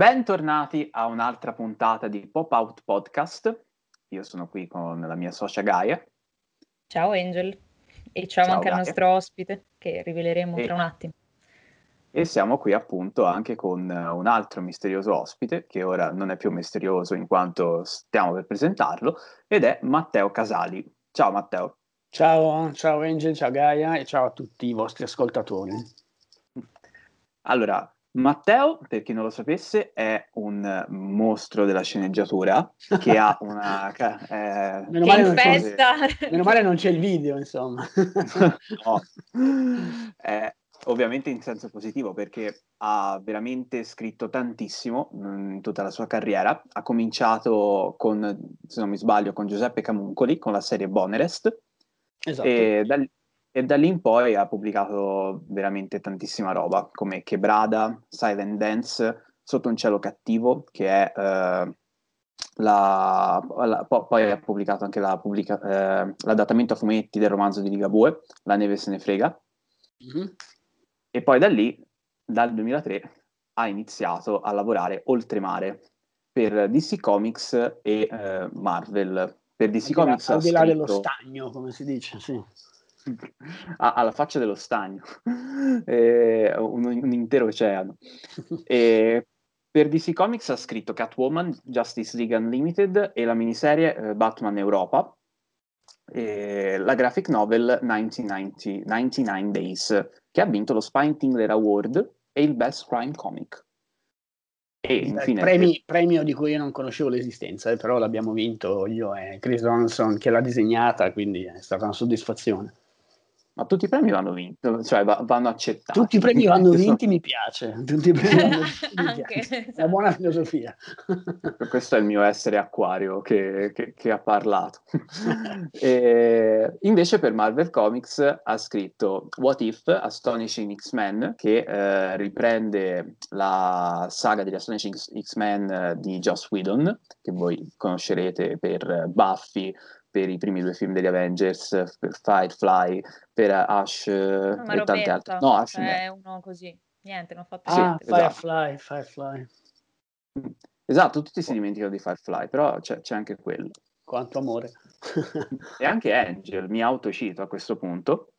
Bentornati a un'altra puntata di Pop Out Podcast. Io sono qui con la mia socia Gaia. Ciao Angel e ciao, ciao anche Gaia. al nostro ospite che riveleremo e, tra un attimo. E siamo qui appunto anche con un altro misterioso ospite che ora non è più misterioso in quanto stiamo per presentarlo ed è Matteo Casali. Ciao Matteo. Ciao, ciao Angel, ciao Gaia e ciao a tutti i vostri ascoltatori. Allora, Matteo, per chi non lo sapesse, è un mostro della sceneggiatura che ha una... Eh, meno, male festa. meno, male non c'è il video, insomma. no. Eh, ovviamente in senso positivo perché ha veramente scritto tantissimo mm, in tutta la sua carriera. Ha cominciato con, se non mi sbaglio, con Giuseppe Camuncoli, con la serie Bonerest. Esatto. E da, e da lì in poi ha pubblicato veramente tantissima roba, come Quebrada, Silent Dance, Sotto un cielo cattivo, che è eh, la, la, poi ha pubblicato anche la pubblica, eh, l'adattamento a fumetti del romanzo di Ligabue, La neve se ne frega. Mm-hmm. E poi da lì, dal 2003, ha iniziato a lavorare oltremare per DC Comics e eh, Marvel. Per DC Comics al di là dello stagno, come si dice, sì alla faccia dello stagno, eh, un, un, intero oceano. E per DC Comics ha scritto Catwoman, Justice League Unlimited e la miniserie eh, Batman Europa, e la graphic novel 1990, 99 Days, che ha vinto lo Spine Tingler Award e il Best Crime Comic. E infine, premi, premio di cui io non conoscevo l'esistenza, eh, però l'abbiamo vinto io e Chris Donaldson che l'ha disegnata, quindi è stata una soddisfazione. Ma tutti i premi vanno vinti, cioè vanno accettati. Tutti i premi vanno vinti, mi piace. Tutti i premi vanno vinti, mi piace. È una buona filosofia. Questo è il mio essere acquario che, che, che ha parlato. e invece per Marvel Comics ha scritto What If, Astonishing X-Men, che eh, riprende la saga degli Astonishing X-Men di Joss Whedon, che voi conoscerete per Buffy, per i primi due film degli Avengers, per Firefly, per Ash no, e tante altre. No, Ash è uno così. Niente, non ho fatto ah, niente. Firefly, esatto. Firefly. Esatto, tutti si dimenticano di Firefly, però c'è, c'è anche quello. Quanto amore. e anche Angel, mi autocito a questo punto,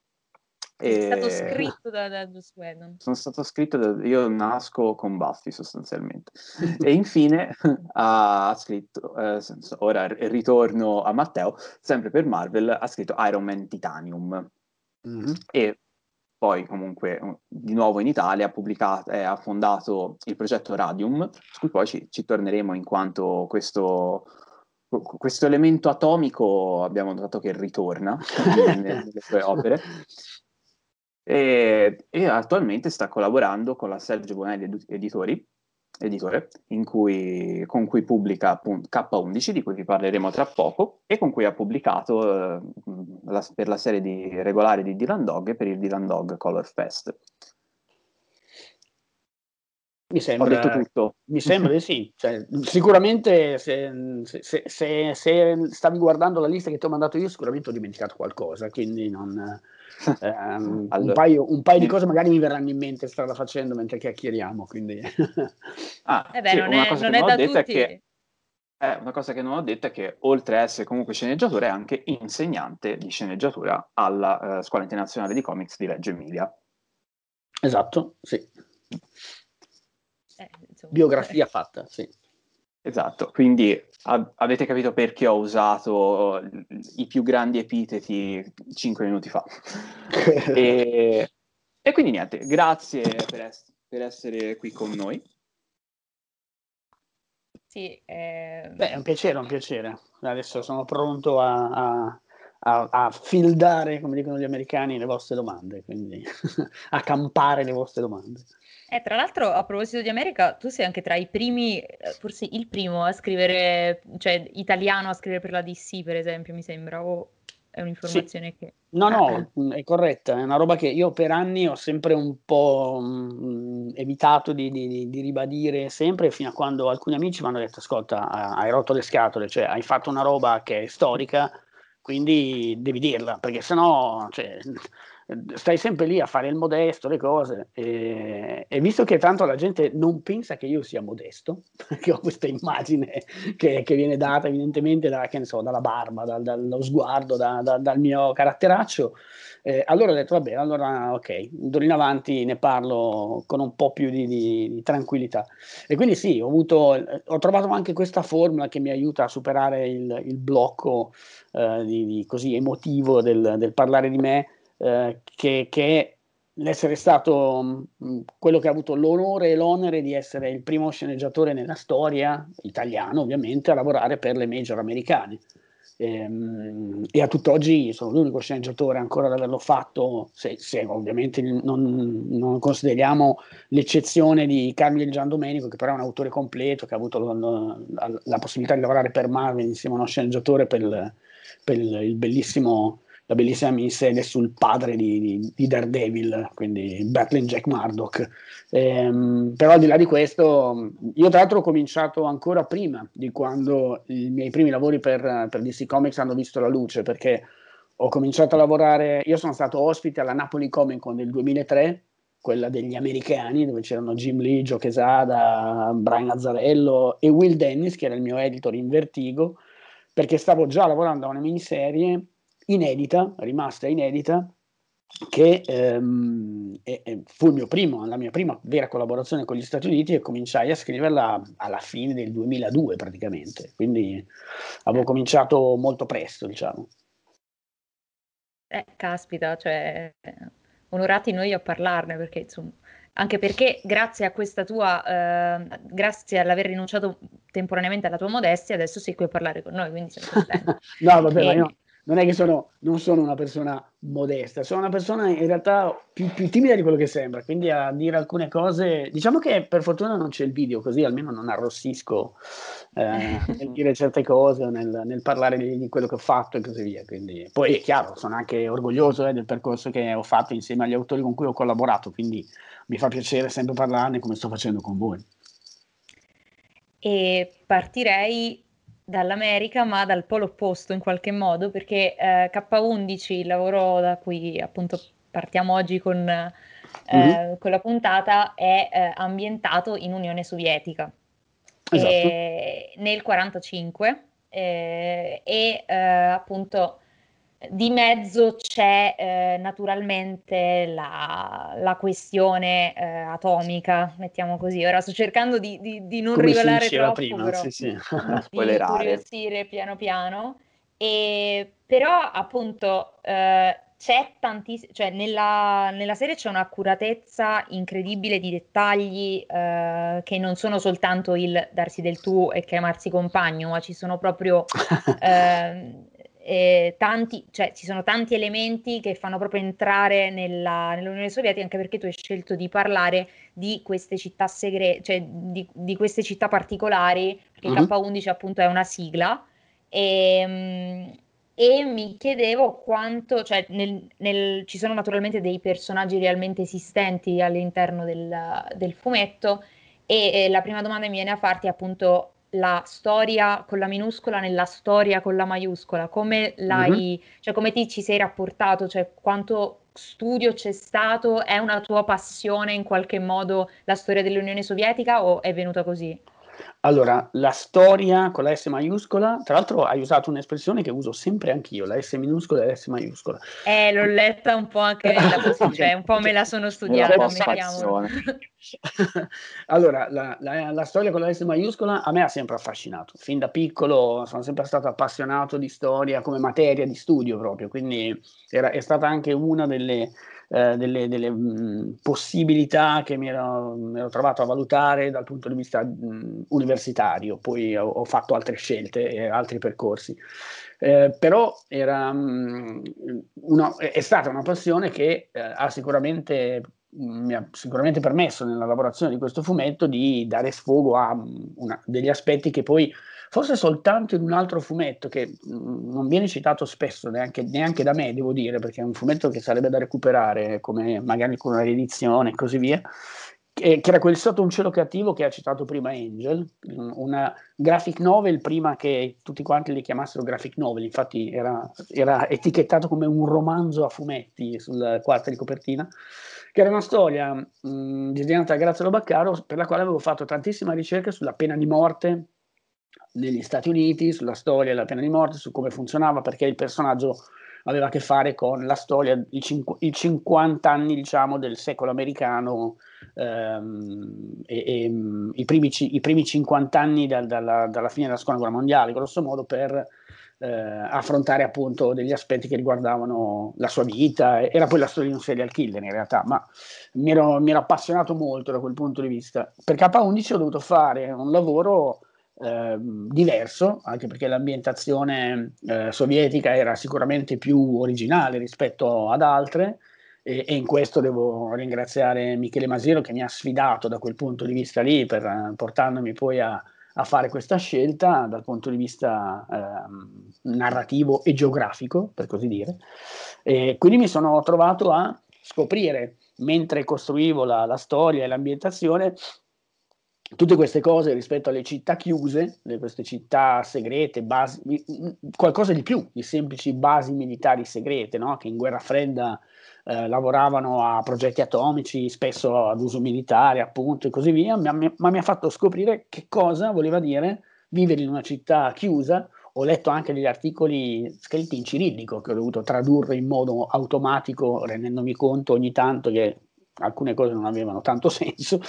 è stato scritto da, da Joss Whedon. Sono stato scritto da... Io nasco con Buffy sostanzialmente. e infine ha scritto, eh, ora ritorno a Matteo, sempre per Marvel, ha scritto Iron Man Titanium. Mm-hmm. E poi comunque di nuovo in Italia ha, pubblicato, eh, ha fondato il progetto Radium, su cui poi ci, ci torneremo in quanto questo, questo elemento atomico abbiamo notato che ritorna nelle, nelle sue opere. E, e, attualmente sta collaborando con la Sergio Bonelli Editori, editore, cui, con cui pubblica appunto K11, di cui vi parleremo tra poco, e con cui ha pubblicato eh, la, per la serie di, regolare di Dylan Dog e per il Dylan Dog Color Fest. Mi sembra, Ho detto tutto. Mi sembra di sì. Cioè, sicuramente se, se, se, se, stavi guardando la lista che ti ho mandato io, sicuramente ho dimenticato qualcosa, quindi non Um, allora, un, paio, un, paio, di cose magari mi verranno in mente strada facendo mentre chiacchieriamo. Quindi. ah, eh beh, sì, non, è, non è da tutti. È che, eh, una cosa che non ho detto è che oltre a essere comunque sceneggiatore è anche insegnante di sceneggiatura alla uh, Scuola Internazionale di Comics di Reggio Emilia. Esatto, sì. Eh, Biografia fatta, sì. Esatto, quindi a- avete capito perché ho usato i più grandi epiteti cinque minuti fa. e, e, quindi niente, grazie per, es- per, essere qui con noi. Sì, eh... Beh, è un piacere, un piacere. Adesso sono pronto a, a, a, a fildare, come dicono gli americani, le vostre domande, quindi a campare le vostre domande. Eh, tra l'altro, a proposito di America, tu sei anche tra i primi, eh, forse il primo a scrivere, cioè italiano a scrivere per la DC, per esempio, mi sembra, o è un'informazione sì. che... No, no, ah. è corretta, è una roba che io per anni ho sempre un po' mh, mm, evitato di, di, di, ribadire sempre, fino a quando alcuni amici mi hanno detto, ascolta, hai rotto le scatole, cioè hai fatto una roba che è storica, quindi devi dirla, perché sennò... Cioè, stai sempre lì a fare il modesto, le cose, e, e, visto che tanto la gente non pensa che io sia modesto, che ho questa immagine che, che viene data evidentemente da, so, dalla barba, dal, dallo sguardo, da, da, dal mio caratteraccio, eh, allora ho detto, vabbè, allora ok, d'ora in avanti ne parlo con un po' più di, di, di tranquillità. E quindi sì, ho, avuto, ho, trovato anche questa formula che mi aiuta a superare il, il blocco eh, di, così emotivo del, del, parlare di me, eh, che, che l'essere stato mh, mm, quello che ha avuto l'onore e l'onere di essere il primo sceneggiatore nella storia, italiano ovviamente, a lavorare per le major americane. E, ehm, e, a tutt'oggi sono l'unico sceneggiatore ancora ad averlo fatto, se, se ovviamente non, non, consideriamo l'eccezione di Carmine Gian Domenico, che però è un autore completo, che ha avuto la, la, la possibilità di lavorare per Marvel insieme a uno sceneggiatore per, per il, il bellissimo la bellissima miniserie sul padre di, di, di Daredevil, quindi Battling Jack Murdoch. Ehm, però al di là di questo, io tra l'altro ho cominciato ancora prima di quando i miei primi lavori per, per DC Comics hanno visto la luce, perché ho cominciato a lavorare, io sono stato ospite alla Napoli Comic Con del 2003, quella degli americani, dove c'erano Jim Lee, Joe Quesada, Brian Azzarello e Will Dennis, che era il mio editor in Vertigo, perché stavo già lavorando a una miniserie inedita, rimasta inedita, che ehm, è, è, fu primo, la mia prima vera collaborazione con gli Stati Uniti e cominciai a scriverla alla fine del 2002 praticamente, quindi avevo cominciato molto presto, diciamo. Eh, caspita, cioè, onorati noi a parlarne perché insomma, anche perché grazie a questa tua, eh, grazie all'aver rinunciato temporaneamente alla tua modestia, adesso sei qui a parlare con noi, quindi siamo contenti. no, vabbè, e... io non è che sono, non sono una persona modesta, sono una persona in realtà più, più, timida di quello che sembra, quindi a dire alcune cose, diciamo che per fortuna non c'è il video, così almeno non arrossisco eh, nel dire certe cose, nel, nel parlare di, di, quello che ho fatto e così via. Quindi, poi è chiaro, sono anche orgoglioso eh, del percorso che ho fatto insieme agli autori con cui ho collaborato, quindi mi fa piacere sempre parlarne come sto facendo con voi. E partirei dall'America, ma dal polo opposto in qualche modo, perché eh, K11, il lavoro da cui appunto partiamo oggi con, eh, mm-hmm. con la puntata, è eh, ambientato in Unione Sovietica esatto. nel 1945 eh, e eh, appunto di mezzo c'è eh, naturalmente la, la questione eh, atomica, mettiamo così. Ora sto cercando di, di, di non Come rivelare troppo, prima, però, sì, sì. di curiosire piano piano. E, però appunto eh, c'è tantissimo, cioè nella, nella, serie c'è un'accuratezza incredibile di dettagli eh, che non sono soltanto il darsi del tu e chiamarsi compagno, ma ci sono proprio eh, eh, tanti, cioè, ci sono tanti elementi che fanno proprio entrare nella, nell'Unione Sovietica, anche perché tu hai scelto di parlare di queste città segrete, cioè di, di, queste città particolari, perché mm-hmm. K11 appunto è una sigla, e, ehm, e mi chiedevo quanto, cioè nel, nel, ci sono naturalmente dei personaggi realmente esistenti all'interno del, del fumetto, e, e la prima domanda che mi viene a farti è appunto la storia con la minuscola nella storia con la maiuscola, come l'hai, mm-hmm. cioè come ti ci sei rapportato, cioè quanto studio c'è stato, è una tua passione in qualche modo la storia dell'Unione Sovietica o è venuta così? Allora, la storia con la S maiuscola, tra l'altro hai usato un'espressione che uso sempre anch'io, la S minuscola e la S maiuscola. Eh, l'ho letta un po' anche nella cioè un po' me la sono studiata, mettiamo. allora, la, la, la, storia con la S maiuscola a me ha sempre affascinato, fin da piccolo sono sempre stato appassionato di storia come materia di studio proprio, quindi era, è stata anche una delle eh, delle, delle mh, possibilità che mi ero, mi ero, trovato a valutare dal punto di vista mh, universitario, poi ho, ho, fatto altre scelte e altri percorsi. Eh, però era, mh, una, è stata una passione che eh, ha sicuramente mi ha sicuramente permesso nella lavorazione di questo fumetto di dare sfogo a una, degli aspetti che poi forse soltanto in un altro fumetto che mm, non viene citato spesso neanche, neanche, da me, devo dire, perché è un fumetto che sarebbe da recuperare, come magari con una riedizione e così via, che, era quel Sotto un cielo cattivo che ha citato prima Angel, una graphic novel prima che tutti quanti li chiamassero graphic novel, infatti era, era etichettato come un romanzo a fumetti sul quarta di copertina, che era una storia mh, disegnata da Grazia Lobaccaro per la quale avevo fatto tantissima ricerca sulla pena di morte negli Stati Uniti, sulla storia della pena di morte, su come funzionava, perché il personaggio aveva a che fare con la storia, i, cinqu- i 50 anni diciamo, del secolo americano ehm, e, e i, primi, i, primi, 50 anni da, dalla, dalla, fine della seconda guerra mondiale, grosso modo per eh, affrontare appunto degli aspetti che riguardavano la sua vita. Era poi la storia di un serial killer in realtà, ma mi ero, mi ero appassionato molto da quel punto di vista. Per K11 ho dovuto fare un lavoro eh, diverso, anche perché l'ambientazione eh, sovietica era sicuramente più originale rispetto ad altre e, e, in questo devo ringraziare Michele Masiero che mi ha sfidato da quel punto di vista lì per eh, portandomi poi a, a, fare questa scelta dal punto di vista ehm, narrativo e geografico, per così dire. E quindi mi sono trovato a scoprire mentre costruivo la, la storia e l'ambientazione tutte queste cose rispetto alle città chiuse, queste città segrete, basi, qualcosa di più di semplici basi militari segrete, no? che in guerra fredda eh, lavoravano a progetti atomici, spesso ad uso militare, appunto, e così via, ma, ma mi ha fatto scoprire che cosa voleva dire vivere in una città chiusa. Ho letto anche degli articoli scritti in cirillico che ho dovuto tradurre in modo automatico, rendendomi conto ogni tanto che alcune cose non avevano tanto senso.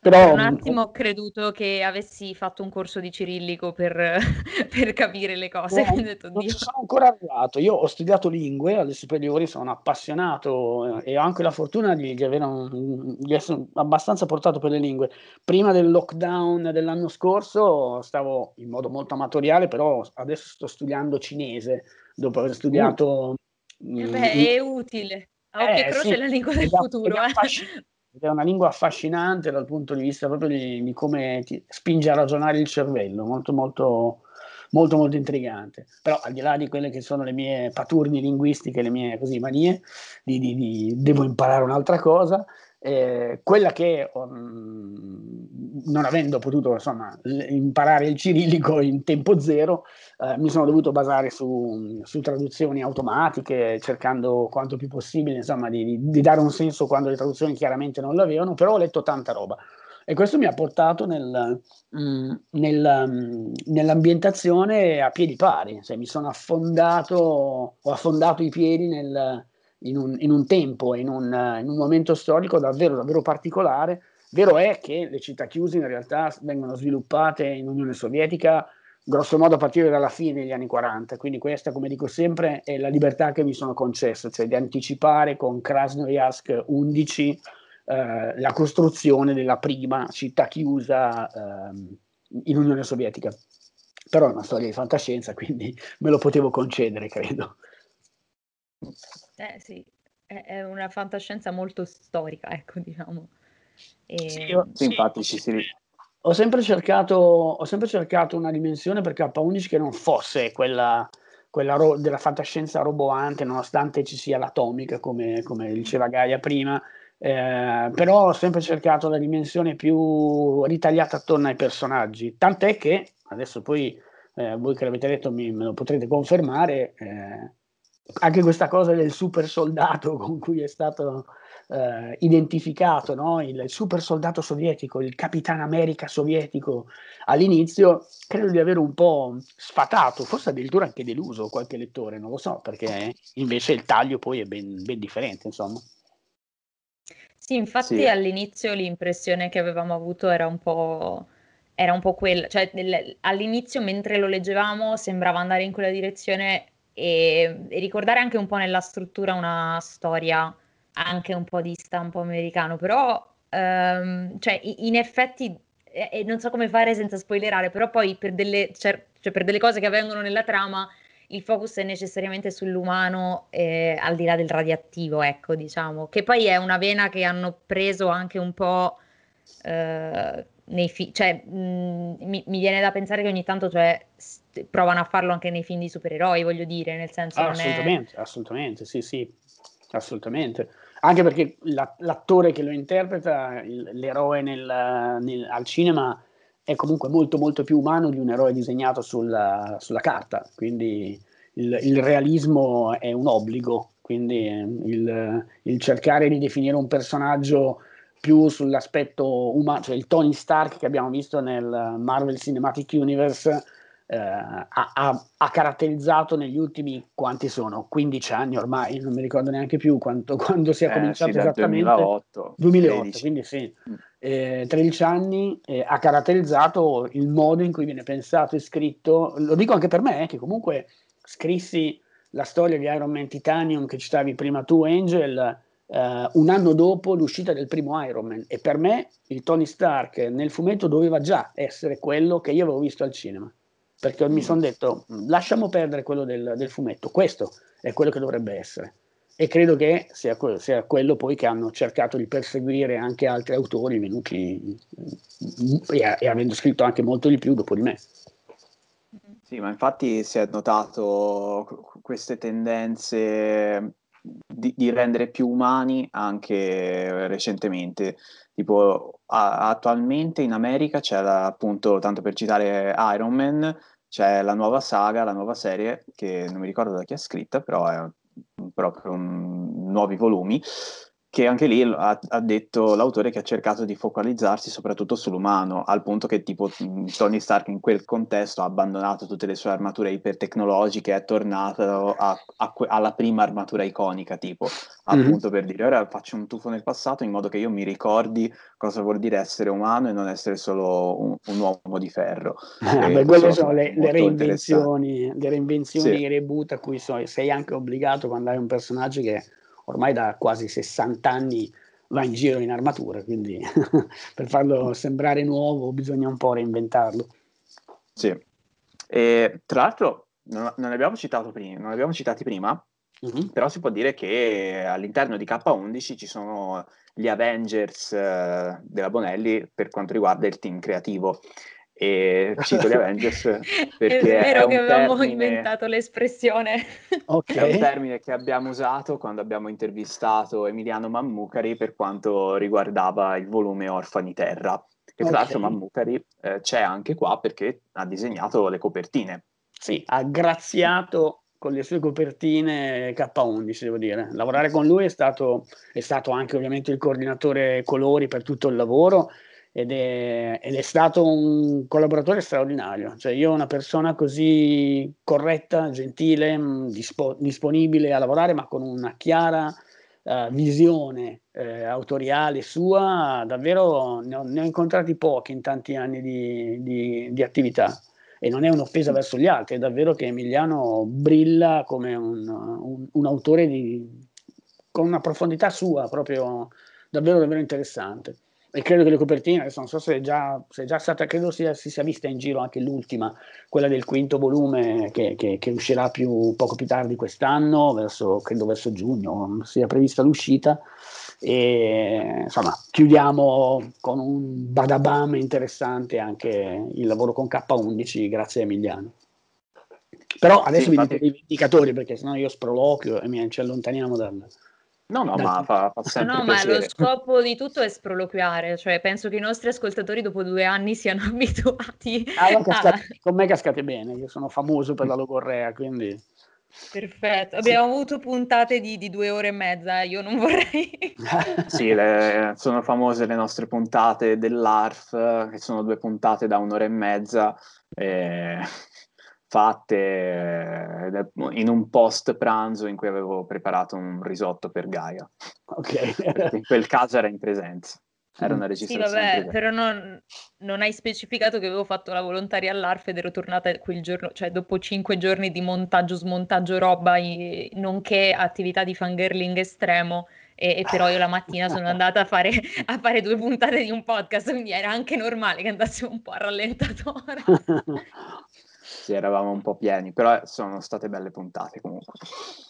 Però... Per un attimo ho creduto che avessi fatto un corso di cirillico per, per capire le cose. No, detto, non ci sono ancora arrivato. Io ho studiato lingue alle superiori, sono appassionato eh, e ho anche la fortuna di, di, un, di essere abbastanza portato per le lingue. Prima del lockdown dell'anno scorso stavo in modo molto amatoriale, però adesso sto studiando cinese dopo aver studiato... Uh. Eh beh, è utile. Ah, ok, eh, croce sì, è la lingua del futuro. È, eh. è una lingua affascinante dal punto di vista proprio di, di come ti spinge a ragionare il cervello, molto molto molto molto intrigante. Però al di là di quelle che sono le mie paturni linguistiche, le mie così, manie, di, di, di, devo imparare un'altra cosa, eh, quella che um, non avendo potuto insomma, imparare il cirillico in tempo zero, eh, mi sono dovuto basare su, su, traduzioni automatiche, cercando quanto più possibile insomma, di, di, dare un senso quando le traduzioni chiaramente non l'avevano, però ho letto tanta roba. E questo mi ha portato nel, mm, nel, mm, nell'ambientazione a piedi pari, cioè mi sono affondato, ho affondato i piedi nel, in un, in un tempo, in un, in un, momento storico davvero, davvero particolare. Vero è che le città chiuse in realtà vengono sviluppate in Unione Sovietica grosso modo a partire dalla fine degli anni 40, quindi questa, come dico sempre, è la libertà che mi sono concesso, cioè di anticipare con Krasnoyarsk 11 eh, la costruzione della prima città chiusa eh, in Unione Sovietica. Però è una storia di fantascienza, quindi me lo potevo concedere, credo. Eh sì, è, una fantascienza molto storica, ecco, diciamo. E... Sì, io, sì, infatti ci si... Ho sempre, cercato, ho sempre cercato una dimensione per K11 che non fosse quella, quella ro- della fantascienza roboante, nonostante ci sia l'atomica, come, come diceva Gaia prima, eh, però ho sempre cercato la dimensione più ritagliata attorno ai personaggi, tant'è che, adesso poi eh, voi che l'avete detto mi, me lo potrete confermare, eh, anche questa cosa del super soldato con cui è stato eh, identificato, no? il super soldato sovietico, il Capitan America sovietico all'inizio, credo di aver un po' sfatato, forse addirittura anche deluso qualche lettore, non lo so, perché invece il taglio poi è ben, ben differente, insomma. Sì, infatti sì. all'inizio l'impressione che avevamo avuto era un po' era un po' quella, cioè all'inizio mentre lo leggevamo sembrava andare in quella direzione e, e, ricordare anche un po' nella struttura una storia anche un po' di stampo americano, però um, cioè, in effetti e non so come fare senza spoilerare, però poi per delle, cioè, cioè per delle cose che avvengono nella trama il focus è necessariamente sull'umano eh, al di là del radioattivo, ecco, diciamo, che poi è una vena che hanno preso anche un po' eh, nei film, cioè mh, mi, mi, viene da pensare che ogni tanto cioè, st- provano a farlo anche nei film di supereroi, voglio dire, nel senso... Ah, assolutamente, è... assolutamente, sì, sì. Assolutamente. Anche perché la, l'attore che lo interpreta, il, l'eroe nel, nel, al cinema, è comunque molto molto più umano di un eroe disegnato sulla, sulla carta, quindi il, il, realismo è un obbligo, quindi il, il, cercare di definire un personaggio più sull'aspetto umano, cioè il Tony Stark che abbiamo visto nel Marvel Cinematic Universe eh, ha, ha, caratterizzato negli ultimi quanti sono? 15 anni ormai, non mi ricordo neanche più quanto, quando si è eh, cominciato sì, esattamente. 2008. 2008, quindi sì, mm. eh, 13 anni eh, ha caratterizzato il modo in cui viene pensato e scritto. Lo dico anche per me, eh, che comunque scrissi la storia di Iron Man Titanium che citavi prima tu, Angel Uh, un anno dopo l'uscita del primo Iron Man e per me il Tony Stark nel fumetto doveva già essere quello che io avevo visto al cinema perché mi sono detto lasciamo perdere quello del, del, fumetto, questo è quello che dovrebbe essere e credo che sia, sia, quello poi che hanno cercato di perseguire anche altri autori venuti e, e avendo scritto anche molto di più dopo di me. Sì, ma infatti si è notato queste tendenze di, di, rendere più umani anche recentemente. Tipo, a, attualmente in America c'è la, appunto, tanto per citare Iron Man, c'è la nuova saga, la nuova serie, che non mi ricordo da chi è scritta, però è proprio un, nuovi volumi, che anche lì ha, ha, detto l'autore che ha cercato di focalizzarsi soprattutto sull'umano, al punto che tipo Tony Stark in quel contesto ha abbandonato tutte le sue armature ipertecnologiche, è tornato a, a, alla prima armatura iconica, tipo, mm-hmm. appunto per dire ora faccio un tuffo nel passato in modo che io mi ricordi cosa vuol dire essere umano e non essere solo un, un uomo di ferro. Ah, beh, quelle sono le, le, reinvenzioni, le reinvenzioni, sì. reboot a cui so, sei anche obbligato quando hai un personaggio che ormai da quasi 60 anni va in giro in armatura, quindi per farlo sembrare nuovo bisogna un po' reinventarlo. Sì, e tra l'altro non, non, abbiamo citato prima, non abbiamo citati prima, mm-hmm. però si può dire che all'interno di K11 ci sono gli Avengers eh, della Bonelli per quanto riguarda il team creativo e cito gli Avengers perché è vero è che avevamo termine, inventato l'espressione okay. è un termine che abbiamo usato quando abbiamo intervistato Emiliano Mammucari per quanto riguardava il volume Orfani Terra che tra okay. l'altro Mammucari eh, c'è anche qua perché ha disegnato le copertine sì, ha graziato con le sue copertine K11, devo dire. Lavorare con lui è stato, è stato anche ovviamente il coordinatore colori per tutto il lavoro ed è, ed è, stato un collaboratore straordinario. Cioè, io una persona così corretta, gentile, mm, dispo, disponibile a lavorare, ma con una chiara uh, visione eh, autoriale sua, davvero ne ho, ne ho, incontrati pochi in tanti anni di, di, di, attività. E non è un'offesa verso gli altri, è davvero che Emiliano brilla come un, un, un autore di, con una profondità sua, proprio davvero, davvero interessante e credo che le copertine, adesso non so se è già, se è già stata, credo sia, si sia vista in giro anche l'ultima, quella del quinto volume che, che, che uscirà più, poco più tardi quest'anno, verso, credo verso giugno, sia prevista l'uscita. E insomma, chiudiamo con un badabam interessante anche il lavoro con K11, grazie a Emiliano. Però adesso sì, vi dico dei indicatori perché sennò io sproloquio e mi, ci allontaniamo dal, No, no, ma fa, fa sempre No, ma lo scopo di tutto è sproloquiare, cioè penso che i nostri ascoltatori dopo due anni siano abituati allora, cascate, a... Con me cascate bene, io sono famoso per la logorrea, quindi... Perfetto, abbiamo sì. avuto puntate di, di, due ore e mezza, io non vorrei... sì, le, sono famose le nostre puntate dell'ARF, che sono due puntate da un'ora e mezza. E fatte eh, in un post pranzo in cui avevo preparato un risotto per Gaia. Ok. in quel caso era in presenza. Era una registrazione. Sì, vabbè, però non, non, hai specificato che avevo fatto la volontaria all'ARF ed ero tornata quel giorno, cioè dopo cinque giorni di montaggio, smontaggio, roba, nonché attività di fangirling estremo. E, e, però io la mattina sono andata a fare, a fare, due puntate di un podcast, quindi era anche normale che andassimo un po' a rallentatore. sì, eravamo un po' pieni, però sono state belle puntate comunque.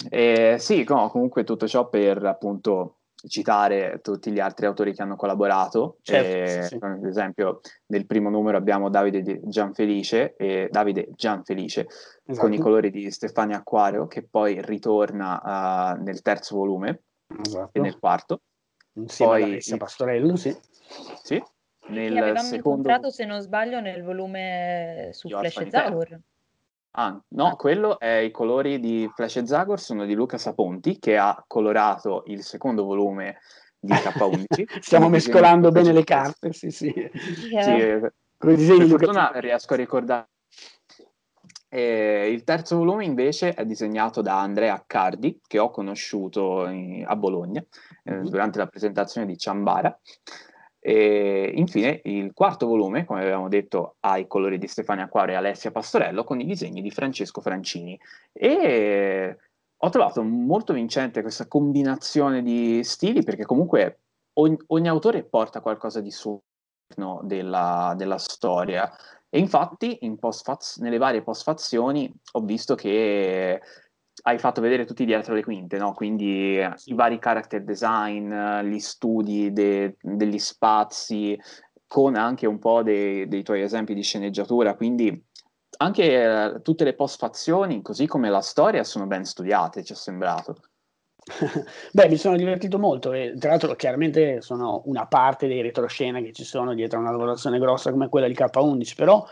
E, sì, no, comunque tutto ciò per appunto citare tutti gli altri autori che hanno collaborato. Certo, e, sì, sì. Ad esempio, nel primo numero abbiamo Davide Gianfelice e Davide Gianfelice esatto. con i colori di Stefania Acquario, che poi ritorna uh, nel terzo volume. esatto. e nel quarto. Insieme Poi, Alessia Pastorello, sì. Sì, nel che avevamo secondo... incontrato, se non sbaglio, nel volume su Io Flash e Zagor. Ah, no, ah. quello è i colori di Flash e Zagor, sono di Luca Saponti, che ha colorato il secondo volume di K11. Stiamo mescolando bene le carte, sì, sì. Yeah. sì eh, per fortuna riesco a ricordare. Eh, il terzo volume invece è disegnato da Andrea Accardi, che ho conosciuto in, a Bologna eh, mm-hmm. durante la presentazione di Ciambara. E infine il quarto volume, come avevamo detto, ha i colori di Stefania Acquario e Alessia Pastorello con i disegni di Francesco Francini. E ho trovato molto vincente questa combinazione di stili perché comunque ogni, ogni autore porta qualcosa di suo della, della, storia. E infatti in nelle varie postfazioni ho visto che hai fatto vedere tutti dietro le quinte, no? quindi i vari character design, gli studi de, degli spazi, con anche un po' dei, dei tuoi esempi di sceneggiatura, quindi anche eh, tutte le postfazioni, così come la storia, sono ben studiate, ci è sembrato. Beh, mi sono divertito molto e tra l'altro chiaramente sono una parte dei retroscena che ci sono dietro a una lavorazione grossa come quella di K11, però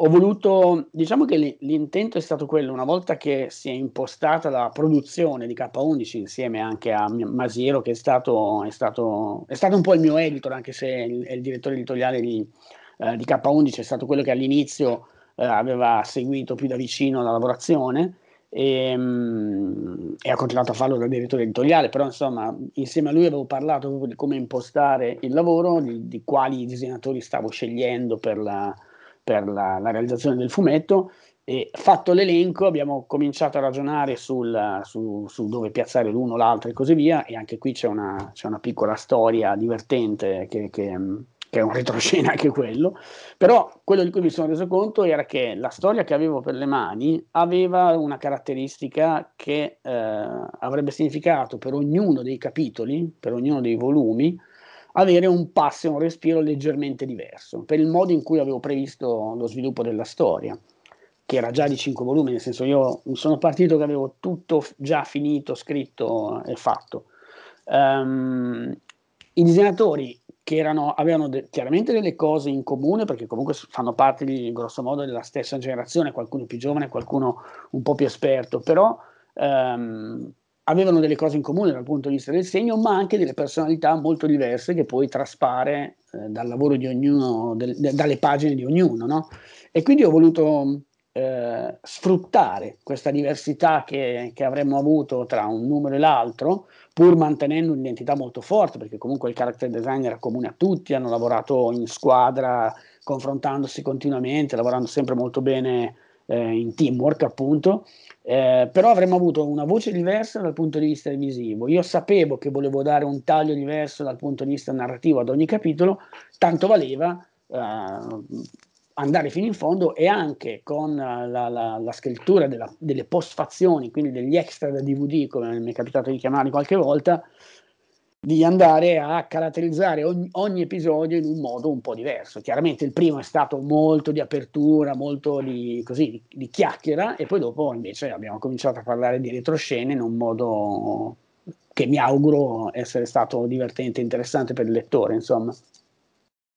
ho voluto, diciamo che l'intento è stato quello, una volta che si è impostata la produzione di K11 insieme anche a Masiero che è stato, è stato, è stato un po' il mio editor, anche se il, il direttore editoriale di, eh, di K11, è stato quello che all'inizio eh, aveva seguito più da vicino la lavorazione e, um, e, ha continuato a farlo da direttore editoriale, però insomma insieme a lui avevo parlato proprio di come impostare il lavoro, di, di quali disegnatori stavo scegliendo per la, per la, la realizzazione del fumetto e fatto l'elenco abbiamo cominciato a ragionare sul, su, su, dove piazzare l'uno, l'altro e così via e anche qui c'è una, c'è una piccola storia divertente che, che, che è un retroscena anche quello, però quello di cui mi sono reso conto era che la storia che avevo per le mani aveva una caratteristica che eh, avrebbe significato per ognuno dei capitoli, per ognuno dei volumi, avere un passo e un respiro leggermente diverso, per il modo in cui avevo previsto lo sviluppo della storia, che era già di cinque volumi, nel senso io sono partito che avevo tutto già finito, scritto e fatto. Um, I disegnatori che erano, avevano de- chiaramente delle cose in comune perché comunque fanno parte di grosso modo della stessa generazione, qualcuno più giovane, qualcuno un po' più esperto, però ehm, avevano delle cose in comune dal punto di vista del segno, ma anche delle personalità molto diverse che poi traspare eh, dal lavoro di ognuno, del, de- dalle pagine di ognuno. No? E quindi ho voluto eh, sfruttare questa diversità che, che, avremmo avuto tra un numero e l'altro, pur mantenendo un'identità molto forte, perché comunque il character design era comune a tutti, hanno lavorato in squadra, confrontandosi continuamente, lavorando sempre molto bene eh, in teamwork, appunto. Eh, però avremmo avuto una voce diversa dal punto di vista visivo. Io sapevo che volevo dare un taglio diverso dal punto di vista narrativo ad ogni capitolo, tanto valeva Uh, andare fino in fondo e anche con la, la, la scrittura della, delle postfazioni, quindi degli extra da DVD, come mi è capitato di chiamarli qualche volta, di andare a caratterizzare ogni, ogni, episodio in un modo un po' diverso. Chiaramente il primo è stato molto di apertura, molto di, così, di, di chiacchiera e poi dopo invece abbiamo cominciato a parlare di retroscene in un modo che mi auguro essere stato divertente e interessante per il lettore, insomma.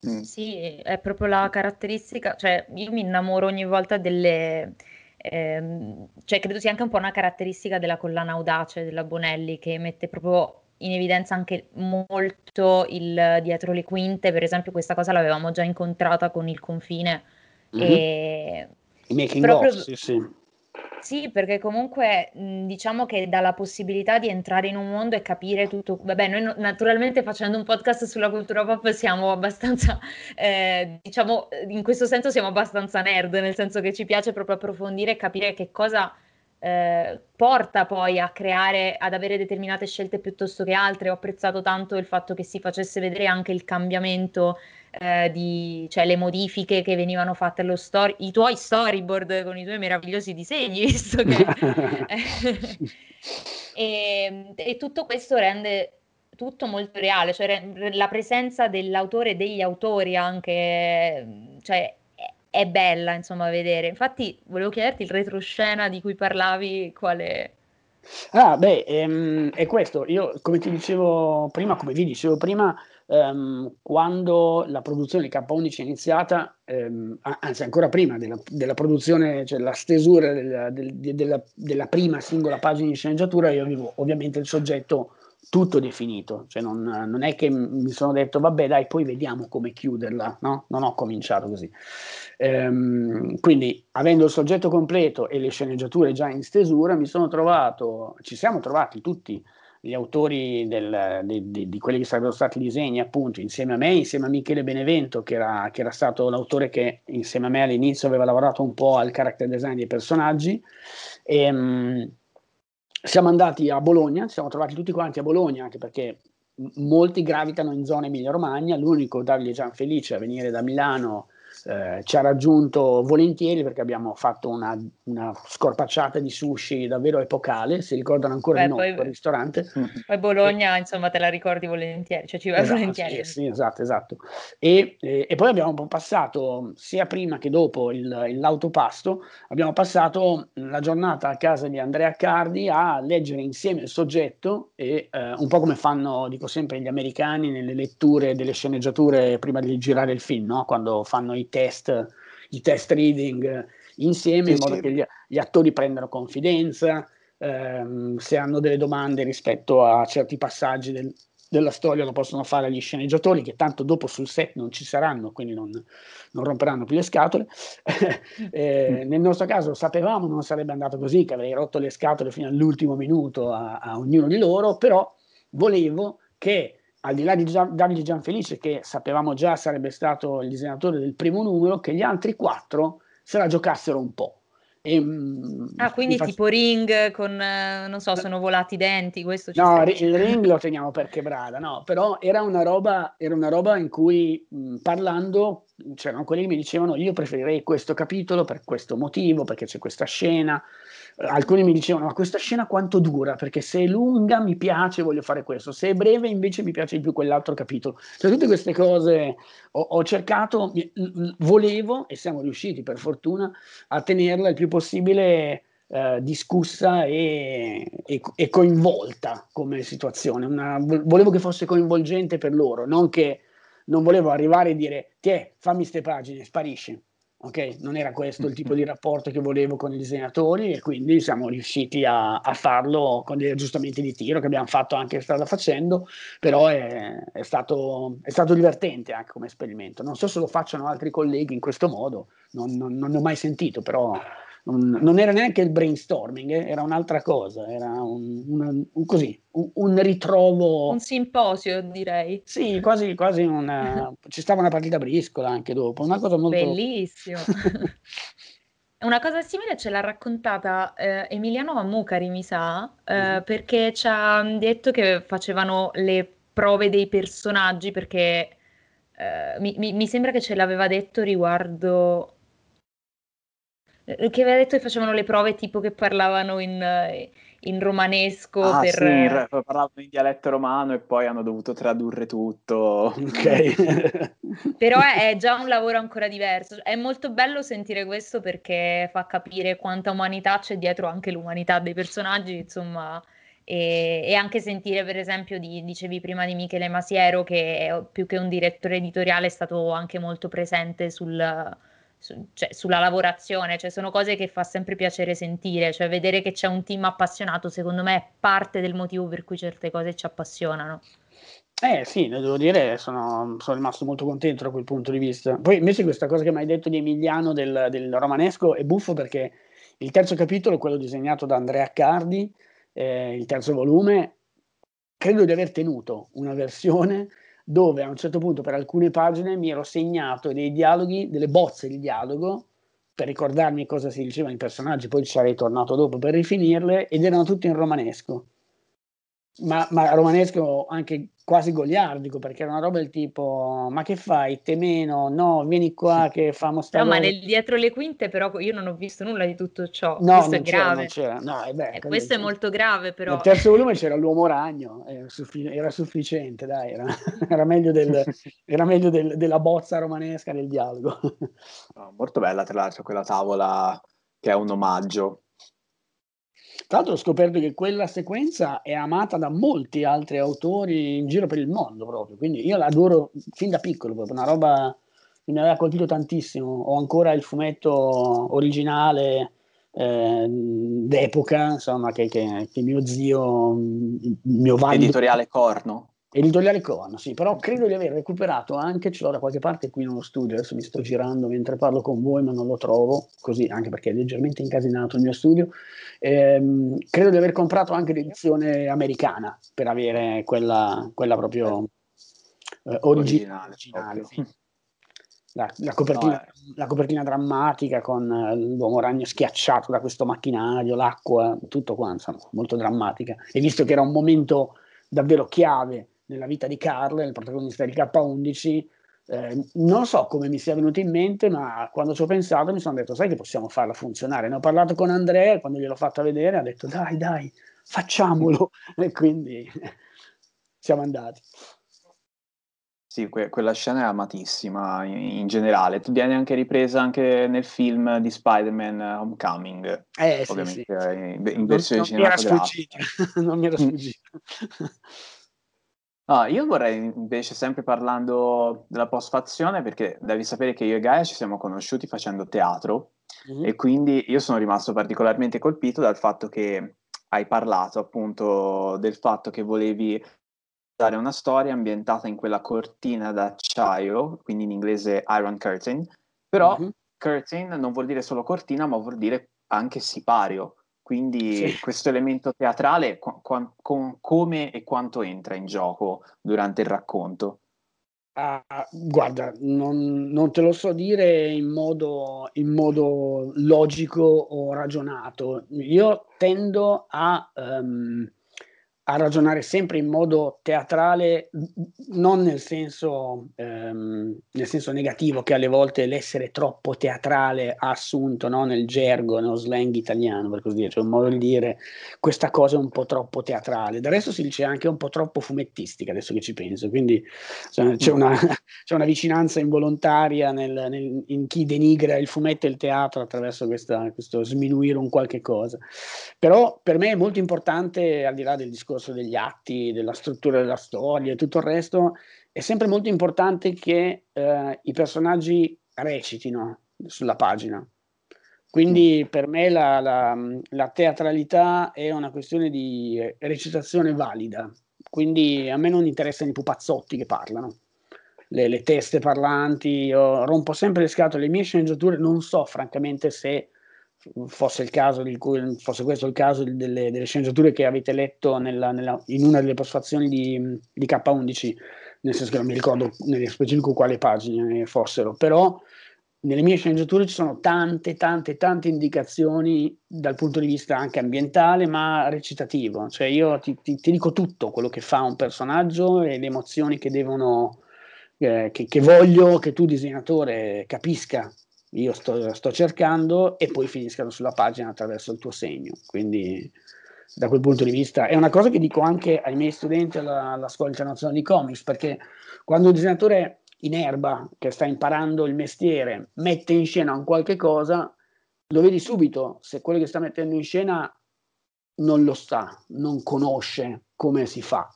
Mm. Sì, è proprio la caratteristica, cioè io mi innamoro ogni volta delle, ehm, cioè credo sia anche un po' una caratteristica della collana audace della Bonelli che mette proprio in evidenza anche molto il dietro le quinte, per esempio questa cosa l'avevamo già incontrata con il confine mm-hmm. e I making proprio, of, sì, sì. Sì, perché comunque mh, diciamo che dà la possibilità di entrare in un mondo e capire tutto. Vabbè, noi no- naturalmente facendo un podcast sulla cultura pop siamo abbastanza, eh, diciamo, in questo senso siamo abbastanza nerd, nel senso che ci piace proprio approfondire e capire che cosa eh, porta poi a creare, ad avere determinate scelte piuttosto che altre. Ho apprezzato tanto il fatto che si facesse vedere anche il cambiamento eh, di, cioè le modifiche che venivano fatte allo story, i tuoi storyboard con i tuoi meravigliosi disegni, visto che... e, e tutto questo rende tutto molto reale, cioè la presenza dell'autore e degli autori anche, cioè è bella insomma vedere. Infatti volevo chiederti il retroscena di cui parlavi, quale, Ah, beh, ehm, è questo. Io, come ti dicevo prima, come vi dicevo prima, ehm, quando la produzione di K11 è iniziata, ehm, anzi ancora prima della, della produzione, cioè la stesura della, del, della, della, prima singola pagina di sceneggiatura, io avevo ovviamente il soggetto tutto definito, cioè non, non, è che mi sono detto vabbè dai poi vediamo come chiuderla, no? Non ho cominciato così. Ehm, quindi avendo il soggetto completo e le sceneggiature già in stesura mi sono trovato, ci siamo trovati tutti gli autori del, di, di, di, quelli che sarebbero stati i disegni appunto insieme a me, insieme a Michele Benevento che era, che era stato l'autore che insieme a me all'inizio aveva lavorato un po' al character design dei personaggi e, um, siamo andati a Bologna, ci siamo trovati tutti quanti a Bologna, anche perché molti gravitano in zona Emilia-Romagna, l'unico Davide Gianfelice a venire da Milano eh, ci ha raggiunto volentieri perché abbiamo fatto una, una, scorpacciata di sushi davvero epocale, si ricordano ancora Beh, di noi quel ristorante. Poi Bologna, e, insomma, te la ricordi volentieri, cioè ci vai esatto, volentieri. Sì, sì, esatto, esatto. E, e, e, poi abbiamo passato, sia prima che dopo il, il, l'autopasto, abbiamo passato la giornata a casa di Andrea Cardi a leggere insieme il soggetto e eh, un po' come fanno, dico sempre, gli americani nelle letture delle sceneggiature prima di girare il film, no? quando fanno i test, i test reading insieme in modo che gli, gli, attori prendano confidenza, ehm, se hanno delle domande rispetto a certi passaggi del, della storia lo possono fare agli sceneggiatori che tanto dopo sul set non ci saranno, quindi non, non romperanno più le scatole. eh, nel nostro caso sapevamo non sarebbe andato così, che avrei rotto le scatole fino all'ultimo minuto a, a ognuno di loro, però volevo che al di là di Gian, Davide Gianfelice, che sapevamo già sarebbe stato il disegnatore del primo numero, che gli altri quattro se la giocassero un po'. E, mm, ah, quindi faccio... tipo ring con, non so, sono volati i denti, questo ci No, il ring lo teniamo per quebrada, no, però era una roba, era una roba in cui mh, parlando c'erano quelli che mi dicevano io preferirei questo capitolo per questo motivo, perché c'è questa scena, alcuni mi dicevano ma questa scena quanto dura? Perché se è lunga mi piace voglio fare questo. Se è breve invece mi piace di più quell'altro capitolo. Cioè tutte queste cose ho, ho cercato volevo e siamo riusciti per fortuna a tenerla il più possibile eh, discussa e, e, e, coinvolta come situazione. Una, volevo che fosse coinvolgente per loro non che non volevo arrivare e dire ti fammi queste pagine sparisci ok? Non era questo il tipo di rapporto che volevo con i disegnatori e quindi siamo riusciti a, a farlo con degli aggiustamenti di tiro che abbiamo fatto anche strada facendo, però è, è, stato, è, stato, divertente anche come esperimento. Non so se lo facciano altri colleghi in questo modo, non, non, non ne ho mai sentito, però non, non, era neanche il brainstorming, eh, era un'altra cosa, era un, un, un così, un, ritrovo. Un simposio, direi. Sì, quasi, quasi una, ci stava una partita briscola anche dopo, una cosa molto... Bellissimo. Una cosa simile ce l'ha raccontata eh, Emiliano Mammucari, mi sa, eh, mm-hmm. perché ci ha detto che facevano le prove dei personaggi, perché eh, mi, mi, mi, sembra che ce l'aveva detto riguardo che aveva detto che facevano le prove tipo che parlavano in, in romanesco ah, per... sì, parlavano in dialetto romano e poi hanno dovuto tradurre tutto. Ok. Però è, è, già un lavoro ancora diverso. È molto bello sentire questo perché fa capire quanta umanità c'è dietro anche l'umanità dei personaggi, insomma... E, e anche sentire, per esempio, di, dicevi prima di Michele Masiero, che più che un direttore editoriale è stato anche molto presente sul, su, cioè, sulla lavorazione, cioè sono cose che fa sempre piacere sentire, cioè vedere che c'è un team appassionato, secondo me è parte del motivo per cui certe cose ci appassionano. Eh sì, devo dire, sono, sono, rimasto molto contento da quel punto di vista. Poi invece questa cosa che mi hai detto di Emiliano del, del romanesco è buffo perché il terzo capitolo, quello disegnato da Andrea Accardi, eh, il terzo volume, credo di aver tenuto una versione dove a un certo punto per alcune pagine mi ero segnato dei dialoghi, delle bozze di dialogo per ricordarmi cosa si dicevano i personaggi, poi ci sarei tornato dopo per rifinirle ed erano tutti in romanesco. Ma, ma, romanesco anche quasi goliardico perché era una roba del tipo ma che fai te meno no vieni qua che famo sta no ma nel dietro le quinte però io non ho visto nulla di tutto ciò. No, questo è grave. c'era, no, eh beh, eh, questo è molto grave però. Nel terzo volume c'era l'uomo ragno era, suffi- era sufficiente dai era, era meglio, del, era meglio del, della bozza romanesca del dialogo. No, molto bella tra l'altro quella tavola che è un omaggio Tra l'altro ho scoperto che quella sequenza è amata da molti altri autori in giro per il mondo proprio, quindi io la adoro fin da piccolo, proprio una roba che mi aveva colpito tantissimo. Ho ancora il fumetto originale eh, d'epoca, insomma, che, che, che, mio zio, mio valido... Editoriale Corno. Editoriale Corno, sì, però credo di aver recuperato anche, ce l'ho da qualche parte qui nello studio, adesso mi sto girando mentre parlo con voi ma non lo trovo, così anche perché è leggermente incasinato il mio studio, ehm, credo di aver comprato anche l'edizione americana per avere quella, quella proprio eh, originale. originale sì. la, la, copertina, no, eh. la, copertina, drammatica con eh, l'uomo ragno schiacciato da questo macchinario, l'acqua, tutto qua, insomma, molto drammatica. E visto che era un momento davvero chiave nella vita di Carl, il protagonista di K11. Eh, non so come mi sia venuto in mente, ma quando ci ho pensato mi sono detto, sai che possiamo farla funzionare. Ne ho parlato con Andrea, quando gliel'ho fatta vedere ha detto, dai, dai, facciamolo. e quindi siamo andati. Sì, que- quella scena è amatissima in, in, generale. Viene anche ripresa anche nel film di Spider-Man Homecoming. Eh, ovviamente sì, sì. in, in versione non, cinematografica. Non mi era sfuggito. No, io vorrei invece, sempre parlando della postfazione, perché devi sapere che io e Gaia ci siamo conosciuti facendo teatro mm-hmm. e quindi io sono rimasto particolarmente colpito dal fatto che hai parlato appunto del fatto che volevi dare una storia ambientata in quella cortina d'acciaio, quindi in inglese Iron Curtain, però mm-hmm. curtain non vuol dire solo cortina, ma vuol dire anche sipario. Quindi sì. questo elemento teatrale qu- qu- con come e quanto entra in gioco durante il racconto? Uh, guarda, non, non, te lo so dire in modo, in modo logico o ragionato. Io tendo a um, a ragionare sempre in modo teatrale, non nel senso, ehm, nel senso negativo che alle volte l'essere troppo teatrale ha assunto no? nel gergo, nello slang italiano, per così dire, cioè un modo di dire questa cosa è un po' troppo teatrale. Del resto si dice anche un po' troppo fumettistica, adesso che ci penso, quindi cioè, c'è, una, c'è, una, vicinanza involontaria nel, nel, in chi denigra il fumetto e il teatro attraverso questa, questo sminuire un qualche cosa. Però per me è molto importante, al di là del discorso, discorso degli atti, della struttura della storia e tutto il resto, è sempre molto importante che eh, i personaggi recitino sulla pagina. Quindi mm. per me la, la, la, teatralità è una questione di recitazione valida. Quindi a me non interessano i pupazzotti che parlano, le, le teste parlanti. Io rompo sempre le scatole. Le mie sceneggiature non so francamente se fosse caso fosse questo il caso delle, delle sceneggiature che avete letto nella, nella, in una delle postfazioni di, di, K11, nel senso che non mi ricordo nello specifico quali pagine fossero, però nelle mie sceneggiature ci sono tante, tante, tante indicazioni dal punto di vista anche ambientale, ma recitativo. Cioè io ti, ti, ti dico tutto quello che fa un personaggio e le emozioni che devono, eh, che, che voglio che tu disegnatore capisca io sto, sto, cercando e poi finiscano sulla pagina attraverso il tuo segno. Quindi da quel punto di vista è una cosa che dico anche ai miei studenti alla, alla scuola internazionale di comics, perché quando un disegnatore in erba che sta imparando il mestiere mette in scena un qualche cosa, lo vedi subito se quello che sta mettendo in scena non lo sa, non conosce come si fa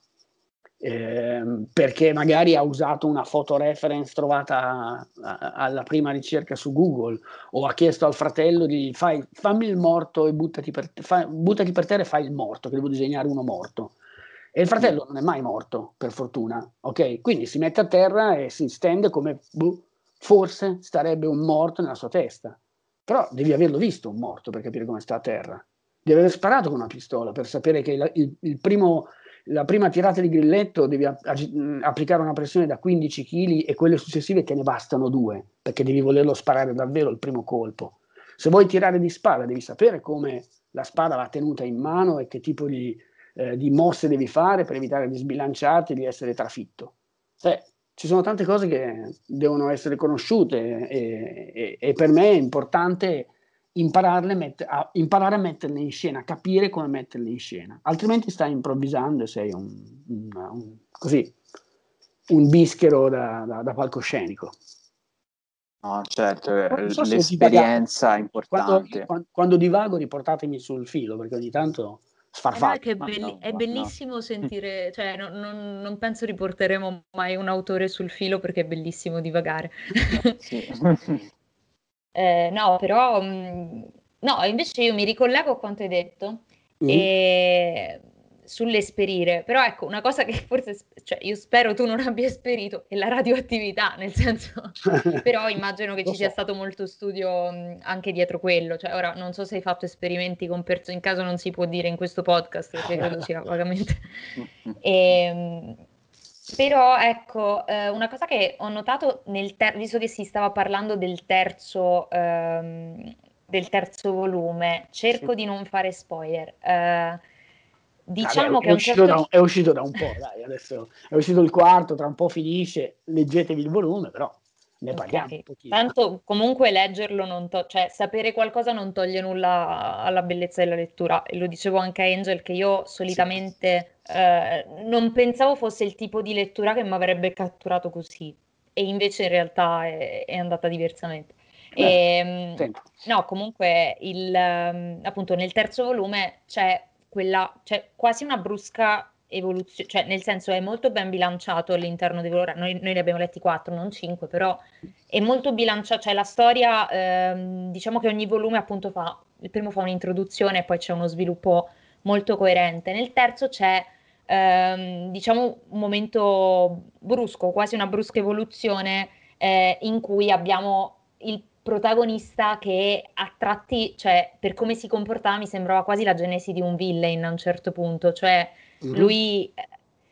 eh, perché magari ha usato una foto reference trovata alla prima ricerca su Google o ha chiesto al fratello di fai, fammi il morto e buttati per, fa, buttati per terra e fai il morto, che devo disegnare uno morto. E il fratello non è mai morto, per fortuna, ok? Quindi si mette a terra e si stende come boh, forse starebbe un morto nella sua testa. Però devi averlo visto un morto per capire come sta a terra. Devi aver sparato con una pistola per sapere che il, il, il primo la prima tirata di grilletto devi ag- applicare una pressione da 15 kg e quelle successive te ne bastano due, perché devi volerlo sparare davvero il primo colpo. Se vuoi tirare di spada devi sapere come la spada va tenuta in mano e che tipo di, eh, di mosse devi fare per evitare di sbilanciarti e di essere trafitto. Cioè, ci sono tante cose che devono essere conosciute e, e, e per me è importante a, imparare a metterle in scena, capire come metterle in scena, altrimenti stai improvvisando e sei un, un, un, così, un bischero da, da, da palcoscenico. No, certo, so l'esperienza è importante. Quando, quando, divago riportatemi sul filo, perché ogni tanto sfarfallo. Eh no, è, belli- no, è, bellissimo no. sentire, cioè non, non, non, penso riporteremo mai un autore sul filo perché è bellissimo divagare. eh, no, però, mm, no, invece io mi ricollego a quanto hai detto mm. e sull'esperire, però ecco, una cosa che forse, cioè io spero tu non abbia esperito è la radioattività, nel senso, però immagino che ci so. sia stato molto studio mh, anche dietro quello, cioè ora non so se hai fatto esperimenti con persone, in caso non si può dire in questo podcast, perché credo sia vagamente... e, ehm, però ecco, eh, una cosa che ho notato nel ter- visto che si stava parlando del terzo, ehm, del terzo volume, cerco sì. di non fare spoiler. Eh, Diciamo Vabbè, che è, uscito certo... da, è, uscito da, un po', dai, adesso è uscito il quarto, tra un po' finisce, leggetevi il volume, però ne parliamo okay. pochino. Tanto comunque leggerlo, non to- cioè sapere qualcosa non toglie nulla alla bellezza della lettura, e lo dicevo anche a Angel che io solitamente sì. eh, non pensavo fosse il tipo di lettura che mi avrebbe catturato così, e invece in realtà è, è andata diversamente. Beh, e, ehm, no, comunque il, um, appunto nel terzo volume c'è quella, cioè quasi una brusca evoluzione, cioè nel senso è molto ben bilanciato all'interno di loro, noi, noi ne abbiamo letti quattro, non cinque, però è molto bilanciato, cioè la storia, ehm, diciamo che ogni volume appunto fa, il primo fa un'introduzione e poi c'è uno sviluppo molto coerente, nel terzo c'è ehm, diciamo un momento brusco, quasi una brusca evoluzione eh, in cui abbiamo il protagonista che a tratti, cioè per come si comportava mi sembrava quasi la genesi di un villain a un certo punto, cioè mm-hmm. lui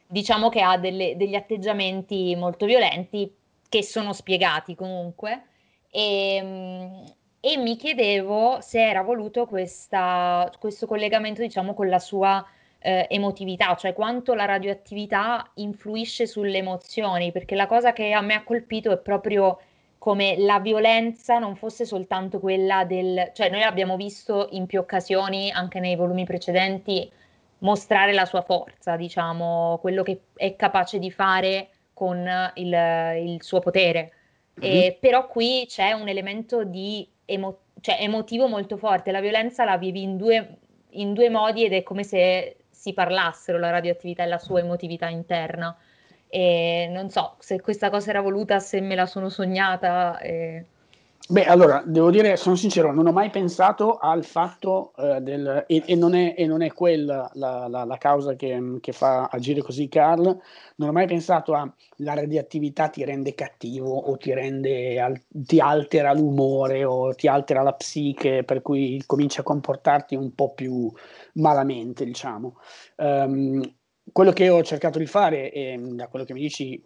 diciamo che ha delle, degli atteggiamenti molto violenti che sono spiegati comunque e, ehm, e mi chiedevo se era voluto questa, questo collegamento diciamo con la sua eh, emotività, cioè quanto la radioattività influisce sulle emozioni, perché la cosa che a me ha colpito è proprio come la violenza non fosse soltanto quella del... cioè noi abbiamo visto in più occasioni, anche nei volumi precedenti, mostrare la sua forza, diciamo, quello che è capace di fare con il, il suo potere. Mm-hmm. E, però qui c'è un elemento di emo- cioè emotivo molto forte, la violenza la vivi in due, in due modi ed è come se si parlassero la radioattività e la sua emotività interna. E non so se questa cosa era voluta, se me la sono sognata. E... Beh, allora, devo dire, sono sincero, non ho mai pensato al fatto eh, del... E, e, non è, e, non è, quella la, la, la causa che, che, fa agire così Carl, non ho mai pensato a la radioattività ti rende cattivo o ti, rende, al, ti altera l'umore o ti altera la psiche, per cui cominci a comportarti un po' più malamente, diciamo. Um, quello che ho cercato di fare, e da quello che mi dici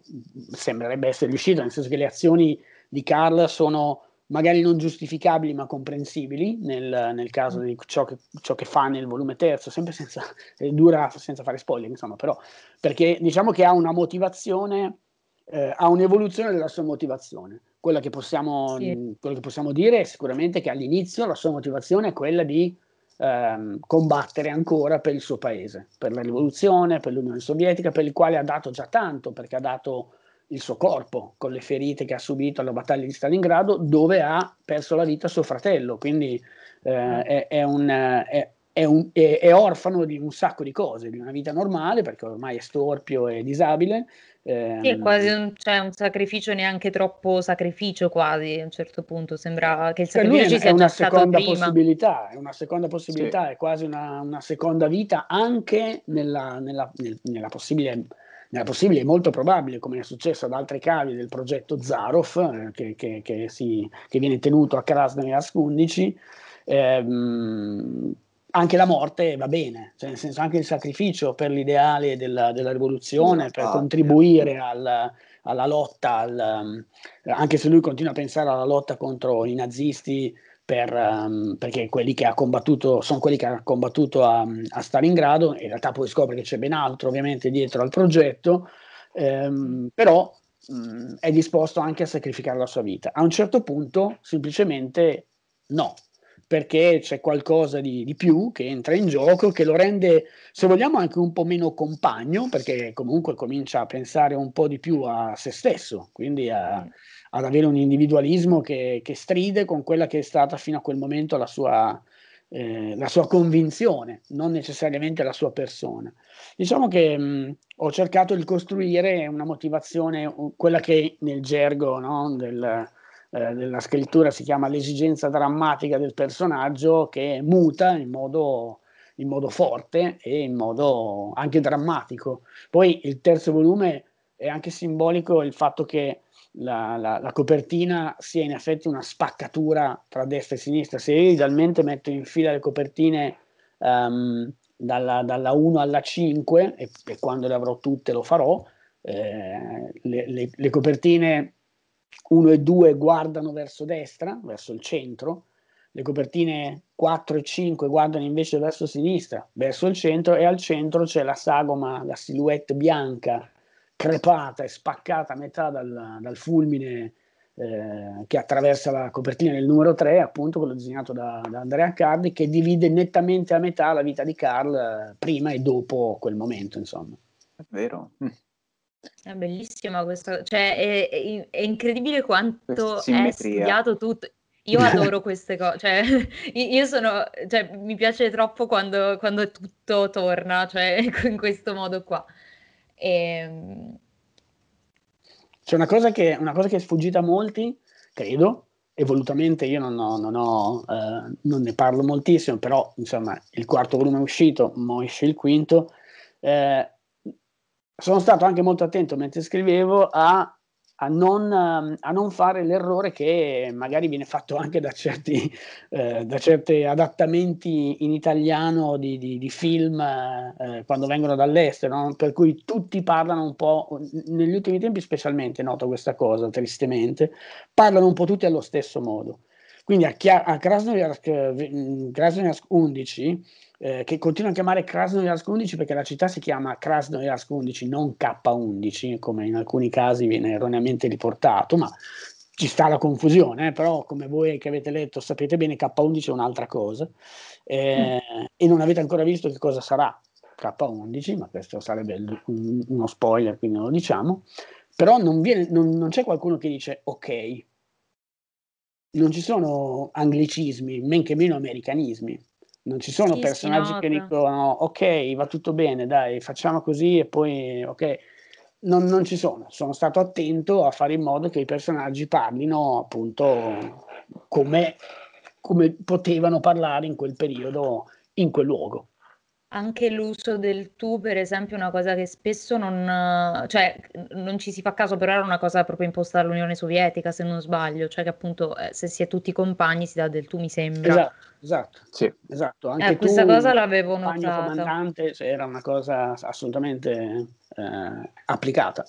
sembrerebbe essere riuscito, nel senso che le azioni di Carl sono magari non giustificabili ma comprensibili nel, nel caso di ciò che, ciò che, fa nel volume terzo, sempre senza, dura senza fare spoiler, insomma, però perché diciamo che ha una motivazione, eh, ha un'evoluzione della sua motivazione. Quella che, possiamo, sì. quello che possiamo dire è sicuramente che all'inizio la sua motivazione è quella di ehm, combattere ancora per il suo paese, per la rivoluzione, per l'Unione Sovietica, per il quale ha dato già tanto, perché ha dato il suo corpo con le ferite che ha subito alla battaglia di Stalingrado, dove ha perso la vita suo fratello. Quindi eh, è, è, un, è, un, è, orfano di un sacco di cose, di una vita normale, perché ormai è storpio e disabile, eh, sì, è quasi un, cioè, un, sacrificio neanche troppo sacrificio quasi a un certo punto, sembra che il sacrificio ci sia una seconda possibilità, è una seconda possibilità, sì. è quasi una, una, seconda vita anche nella, nella, nella possibile nella possibile e molto probabile, come è successo ad altre cavi del progetto Zarov, eh, che, che, che, si, che, viene tenuto a Krasnoyarsk 11, ehm, anche la morte va bene, cioè nel senso anche il sacrificio per l'ideale della, della rivoluzione, per contribuire al, alla lotta, al, anche se lui continua a pensare alla lotta contro i nazisti, per, um, perché quelli che ha combattuto sono quelli che ha combattuto a, a Stalingrado, in realtà poi scopre che c'è ben altro ovviamente dietro al progetto, ehm, però mh, è disposto anche a sacrificare la sua vita. A un certo punto semplicemente no, perché c'è qualcosa di, di, più che entra in gioco, che lo rende, se vogliamo, anche un po' meno compagno, perché comunque comincia a pensare un po' di più a se stesso, quindi a, ad avere un individualismo che, che, stride con quella che è stata fino a quel momento la sua, eh, la sua convinzione, non necessariamente la sua persona. Diciamo che mh, ho cercato di costruire una motivazione, quella che nel gergo no, del, eh, della scrittura si chiama l'esigenza drammatica del personaggio, che muta in modo, in modo forte e in modo anche drammatico. Poi il terzo volume è anche simbolico il fatto che la, la, la, copertina sia in effetti una spaccatura tra destra e sinistra. Se io idealmente metto in fila le copertine um, dalla, dalla, 1 alla 5, e, e, quando le avrò tutte lo farò, eh, le, le, le copertine 1 e 2 guardano verso destra, verso il centro, le copertine 4 e 5 guardano invece verso sinistra, verso il centro, e al centro c'è la sagoma, la silhouette bianca crepata e spaccata a metà dal, dal fulmine eh, che attraversa la copertina del numero 3, appunto quello disegnato da, da, Andrea Cardi, che divide nettamente a metà la vita di Carl eh, prima e dopo quel momento, insomma. È vero. Mm. È bellissima questa, cioè è, è, è incredibile quanto è studiato tutto. Io adoro queste cose, cioè, io sono, cioè, mi piace troppo quando, quando tutto torna, cioè, in questo modo qua. E... Ehm, C'è una cosa, che, una cosa che è sfuggita a molti, credo, e volutamente io non, ho, non, ho, eh, non, ne parlo moltissimo, però insomma il quarto volume è uscito, mo esce il quinto. Eh, sono stato anche molto attento mentre scrivevo a a non, ehm, a non, fare l'errore che magari viene fatto anche da certi, eh, da certi adattamenti in italiano di, di, di film eh, quando vengono dall'estero, no? per cui tutti parlano un po', negli ultimi tempi specialmente noto questa cosa, tristemente, parlano un po' tutti allo stesso modo. Quindi a, a Krasnoyarsk, Krasnoyarsk 11 eh, che continuano a chiamare Krasnoyarsk 11 perché la città si chiama Krasnoyarsk 11, non K11, come in alcuni casi viene erroneamente riportato, ma ci sta la confusione, eh, però come voi che avete letto sapete bene K11 è un'altra cosa eh, mm. e non avete ancora visto che cosa sarà K11, ma questo sarebbe un, uno spoiler, quindi non lo diciamo, però non, viene, non, non c'è qualcuno che dice ok, non ci sono anglicismi, men che meno americanismi non ci sono sì, personaggi che dicono ok, va tutto bene, dai, facciamo così e poi ok. Non, non, ci sono. Sono stato attento a fare in modo che i personaggi parlino appunto come, come potevano parlare in quel periodo, in quel luogo. Anche l'uso del tu, per esempio, è una cosa che spesso non, cioè, non ci si fa caso, però era una cosa proprio imposta dall'Unione Sovietica, se non sbaglio, cioè che appunto eh, se si è tutti compagni si dà del tu, mi sembra. Esatto, esatto. Sì. esatto. Anche eh, questa tu, cosa l'avevo notata. comandante, cioè, era una cosa assolutamente eh, applicata.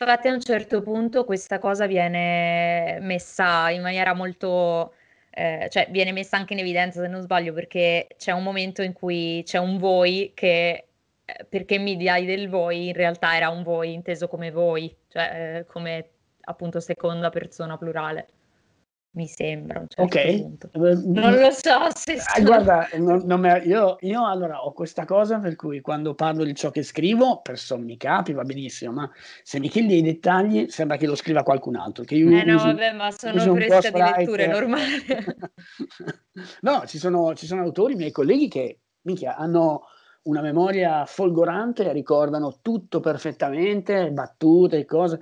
Infatti a un certo punto questa cosa viene messa in maniera molto eh, cioè viene messa anche in evidenza se non sbaglio perché c'è un momento in cui c'è un voi che eh, perché mi dai del voi in realtà era un voi inteso come voi, cioè eh, come appunto seconda persona plurale mi sembra. Certo ok, punto. Eh, non lo so se sono... guarda, non, non me, io, io, allora ho questa cosa per cui quando parlo di ciò che scrivo, per sommi capi va benissimo, ma se mi chiedi i dettagli sembra che lo scriva qualcun altro. Che io eh no, uso, vabbè, ma sono fresca di letture, è normale. no, ci sono, ci sono autori, miei colleghi, che minchia, hanno una memoria folgorante, ricordano tutto perfettamente, battute, cose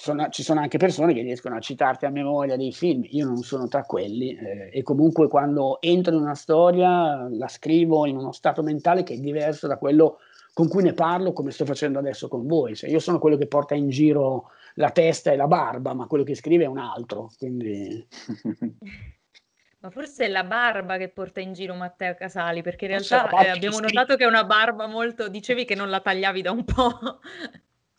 sono, ci sono anche persone che riescono a citarti a memoria dei film, io non sono tra quelli eh, e comunque quando entro in una storia la scrivo in uno stato mentale che è diverso da quello con cui ne parlo come sto facendo adesso con voi, cioè, io sono quello che porta in giro la testa e la barba, ma quello che scrive è un altro, quindi... Ma forse è la barba che porta in giro Matteo Casali, perché in realtà eh, abbiamo notato che è una barba molto... Dicevi che non la tagliavi da un po'.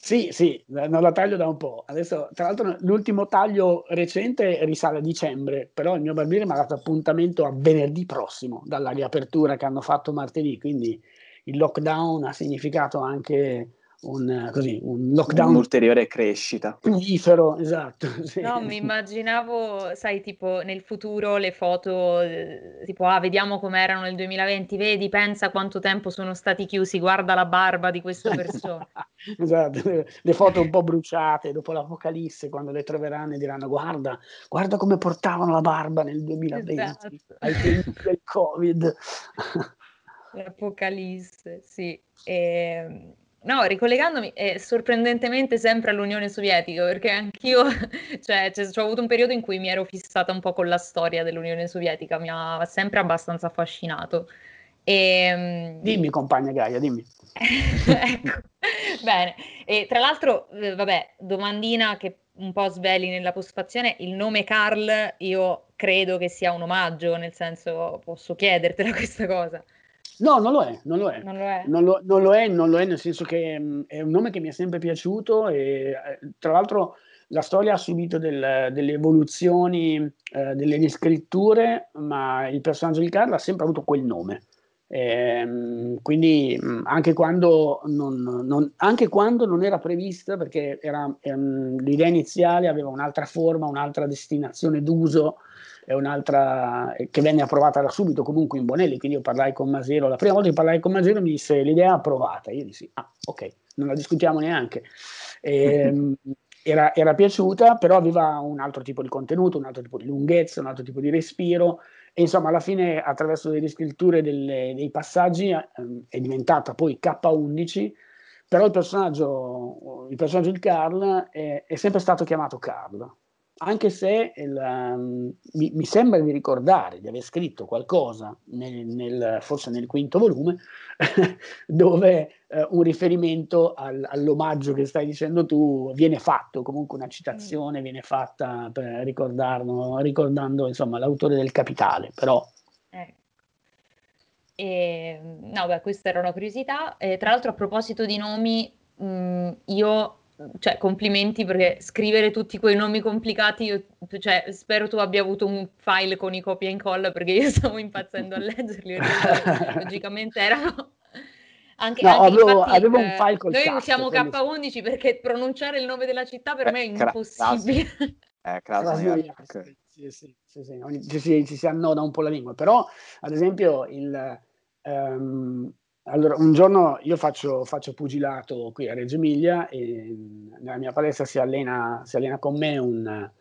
Sì, sì, non la taglio da un po'. Adesso, tra l'altro, l'ultimo taglio recente risale a dicembre, però il mio barbiere mi ha dato appuntamento a venerdì prossimo, dalla riapertura che hanno fatto martedì, quindi il lockdown ha significato anche un, così, un lockdown. Un'ulteriore crescita. Prolifero, esatto. Sì. No, mi immaginavo, sai, tipo nel futuro le foto, eh, tipo, ah, vediamo com'erano nel 2020, vedi, pensa quanto tempo sono stati chiusi, guarda la barba di questa persona. esatto, le foto un po' bruciate dopo l'apocalisse, quando le troveranno e diranno, guarda, guarda come portavano la barba nel 2020, esatto. ai tempi del Covid. L'apocalisse, sì. E ehm, No, ricollegandomi eh, sorprendentemente sempre all'Unione Sovietica, perché anch'io, cioè, cioè, ho avuto un periodo in cui mi ero fissata un po' con la storia dell'Unione Sovietica, mi ha sempre abbastanza affascinato. E, ehm, dimmi, compagna Gaia, dimmi. ecco, bene. E tra l'altro, eh, vabbè, domandina che un po' sveli nella postfazione, il nome Carl io credo che sia un omaggio, nel senso posso chiedertela questa cosa. No, non lo è, non lo è. Non lo è, non lo, non lo è, non lo è nel senso che mh, mm, è un nome che mi è sempre piaciuto e eh, tra l'altro la storia ha subito del, delle evoluzioni, eh, delle riscritture, ma il personaggio di Carla ha sempre avuto quel nome. E, ehm, quindi mm, anche quando non, non, anche quando non era prevista, perché era, ehm, l'idea iniziale aveva un'altra forma, un'altra destinazione d'uso, è un'altra che venne approvata da subito comunque in Bonelli, quindi io parlai con Masero, la prima volta che parlai con Masero mi disse l'idea è approvata, io dissi ah ok, non la discutiamo neanche. E, ehm, era, era, piaciuta, però aveva un altro tipo di contenuto, un altro tipo di lunghezza, un altro tipo di respiro. E insomma alla fine attraverso le riscritture delle, dei passaggi eh, è diventata poi K11 però il personaggio, il personaggio di Carl è, è sempre stato chiamato Carl anche se il, um, mi, mi, sembra di ricordare di aver scritto qualcosa, nel, nel, forse nel quinto volume, dove uh, un riferimento al, all'omaggio che stai dicendo tu viene fatto, comunque una citazione mm. viene fatta per ricordarlo, ricordando insomma, l'autore del Capitale, però... Eh. E, no, beh, questa era una curiosità. E, tra l'altro, a proposito di nomi, mh, mm, io cioè, complimenti perché scrivere tutti quei nomi complicati, io, cioè, spero tu abbia avuto un file con i copia e incolla perché io stavo impazzendo a leggerli, logicamente erano... Anche, no, anche, avevo, infatti, avevo, un file col Noi cazzo, usiamo K11 perché pronunciare il nome della città per eh, me è impossibile. Eh, sì, sì, sì, sì, ci, si, ci si annoda un po' la lingua, però ad esempio il, um, allora, un giorno io faccio, faccio, pugilato qui a Reggio Emilia e nella mia palestra si allena, si allena con me un,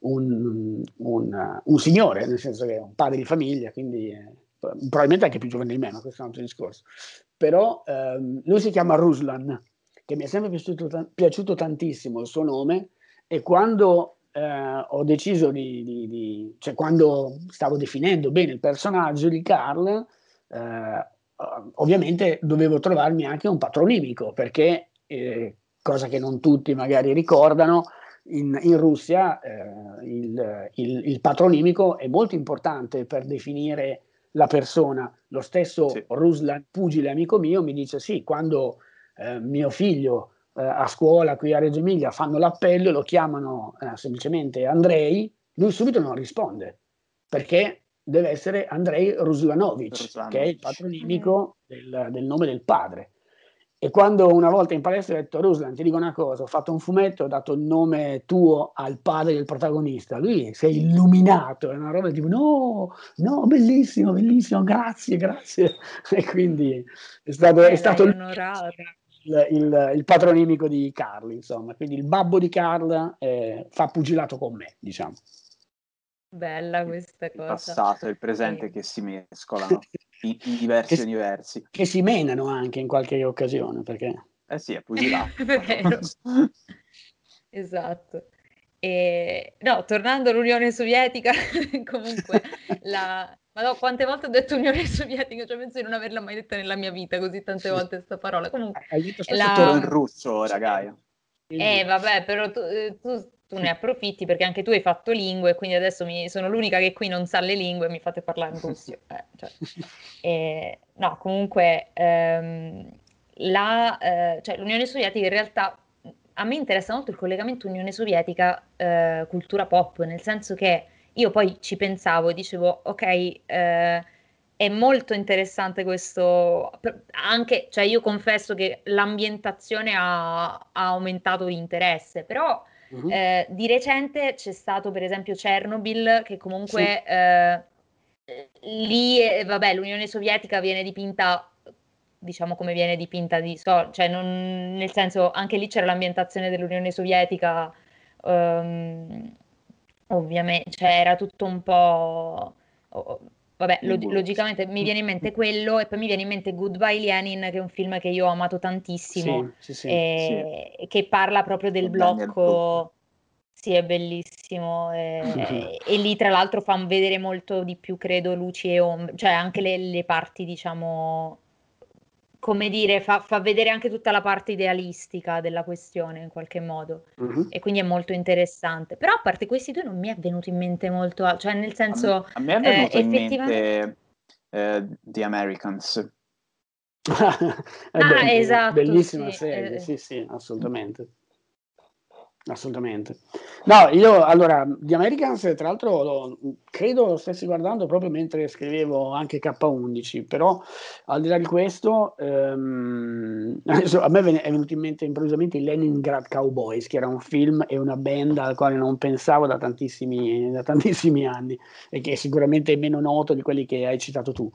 un, un, un, signore, nel senso che è un padre di famiglia, quindi eh, probabilmente anche più giovane di me, ma questo è un altro discorso. Però ehm, lui si chiama Ruslan, che mi è sempre piaciuto, piaciuto tantissimo il suo nome e quando eh, ho deciso di, di, di, cioè quando stavo definendo bene il personaggio di Carl, eh, uh, ovviamente dovevo trovarmi anche un patronimico perché, eh, cosa che non tutti magari ricordano, in, in Russia eh, il, il, il, patronimico è molto importante per definire la persona. Lo stesso sì. Ruslan, pugile amico mio, mi dice sì, quando eh, mio figlio eh, a scuola qui a Reggio Emilia fanno l'appello e lo chiamano eh, semplicemente Andrei, lui subito non risponde perché deve essere Andrei Ruslanovic, che è il patronimico del, del, nome del padre. E quando una volta in palestra ho detto Ruslan, ti dico una cosa, ho fatto un fumetto, ho dato il nome tuo al padre del protagonista, lui si è illuminato, è una roba tipo no, no, bellissimo, bellissimo, grazie, grazie. E quindi è stato, è stato il, il, il, patronimico di Carl, insomma, quindi il babbo di Carl eh, fa pugilato con me, diciamo. Bella questa cosa. Il passato e il presente sì. che si mescolano in, in diversi che, universi. Che si menano anche in qualche occasione, perché... Eh sì, è pugilato. esatto. E, no, tornando all'Unione Sovietica, comunque, la... Ma no, quante volte ho detto Unione Sovietica? Cioè, penso di non averla mai detta nella mia vita così tante volte questa parola. Comunque, Hai detto la... in russo Gaia. Eh, vabbè, però tu, eh, tu tu ne approfitti perché anche tu hai fatto lingue, quindi adesso mi, sono l'unica che qui non sa le lingue e mi fate parlare in russo. Eh, cioè. e, no, comunque ehm, la, eh, cioè, l'Unione Sovietica in realtà a me interessa molto il collegamento Unione Sovietica-cultura eh, pop, nel senso che io poi ci pensavo e dicevo, ok, eh, è molto interessante questo, anche, cioè io confesso che l'ambientazione ha, ha aumentato l'interesse, però uh-huh. eh, di recente c'è stato per esempio Chernobyl che comunque sì. eh, lì, eh, vabbè, l'Unione Sovietica viene dipinta diciamo come viene dipinta di so, cioè non, nel senso anche lì c'era l'ambientazione dell'Unione Sovietica um, ovviamente cioè era tutto un po' Vabbè, log- logicamente mi viene in mente quello e poi mi viene in mente Goodbye Lenin, che è un film che io ho amato tantissimo, sì, sì, sì, e, e che parla proprio del blocco. Sì, è bellissimo. E, e, lì tra l'altro fa vedere molto di più, credo, luci e ombre, cioè anche le, le parti, diciamo, come dire, fa, fa, vedere anche tutta la parte idealistica della questione in qualche modo uh-huh. e quindi è molto interessante. Però a parte questi due non mi è venuto in mente molto, cioè nel senso... A me, a me è venuto eh, in mente eh, The Americans. ah, esatto. Bellissima sì, serie, eh, sì, sì, assolutamente. Assolutamente. No, io allora, The Americans, tra l'altro, lo, credo lo stessi guardando proprio mentre scrivevo anche K11, però al di là di questo, ehm, a me è venuto in mente improvvisamente i Leningrad Cowboys, che era un film e una band al quale non pensavo da tantissimi, da tantissimi anni e che è sicuramente meno noto di quelli che hai citato tu.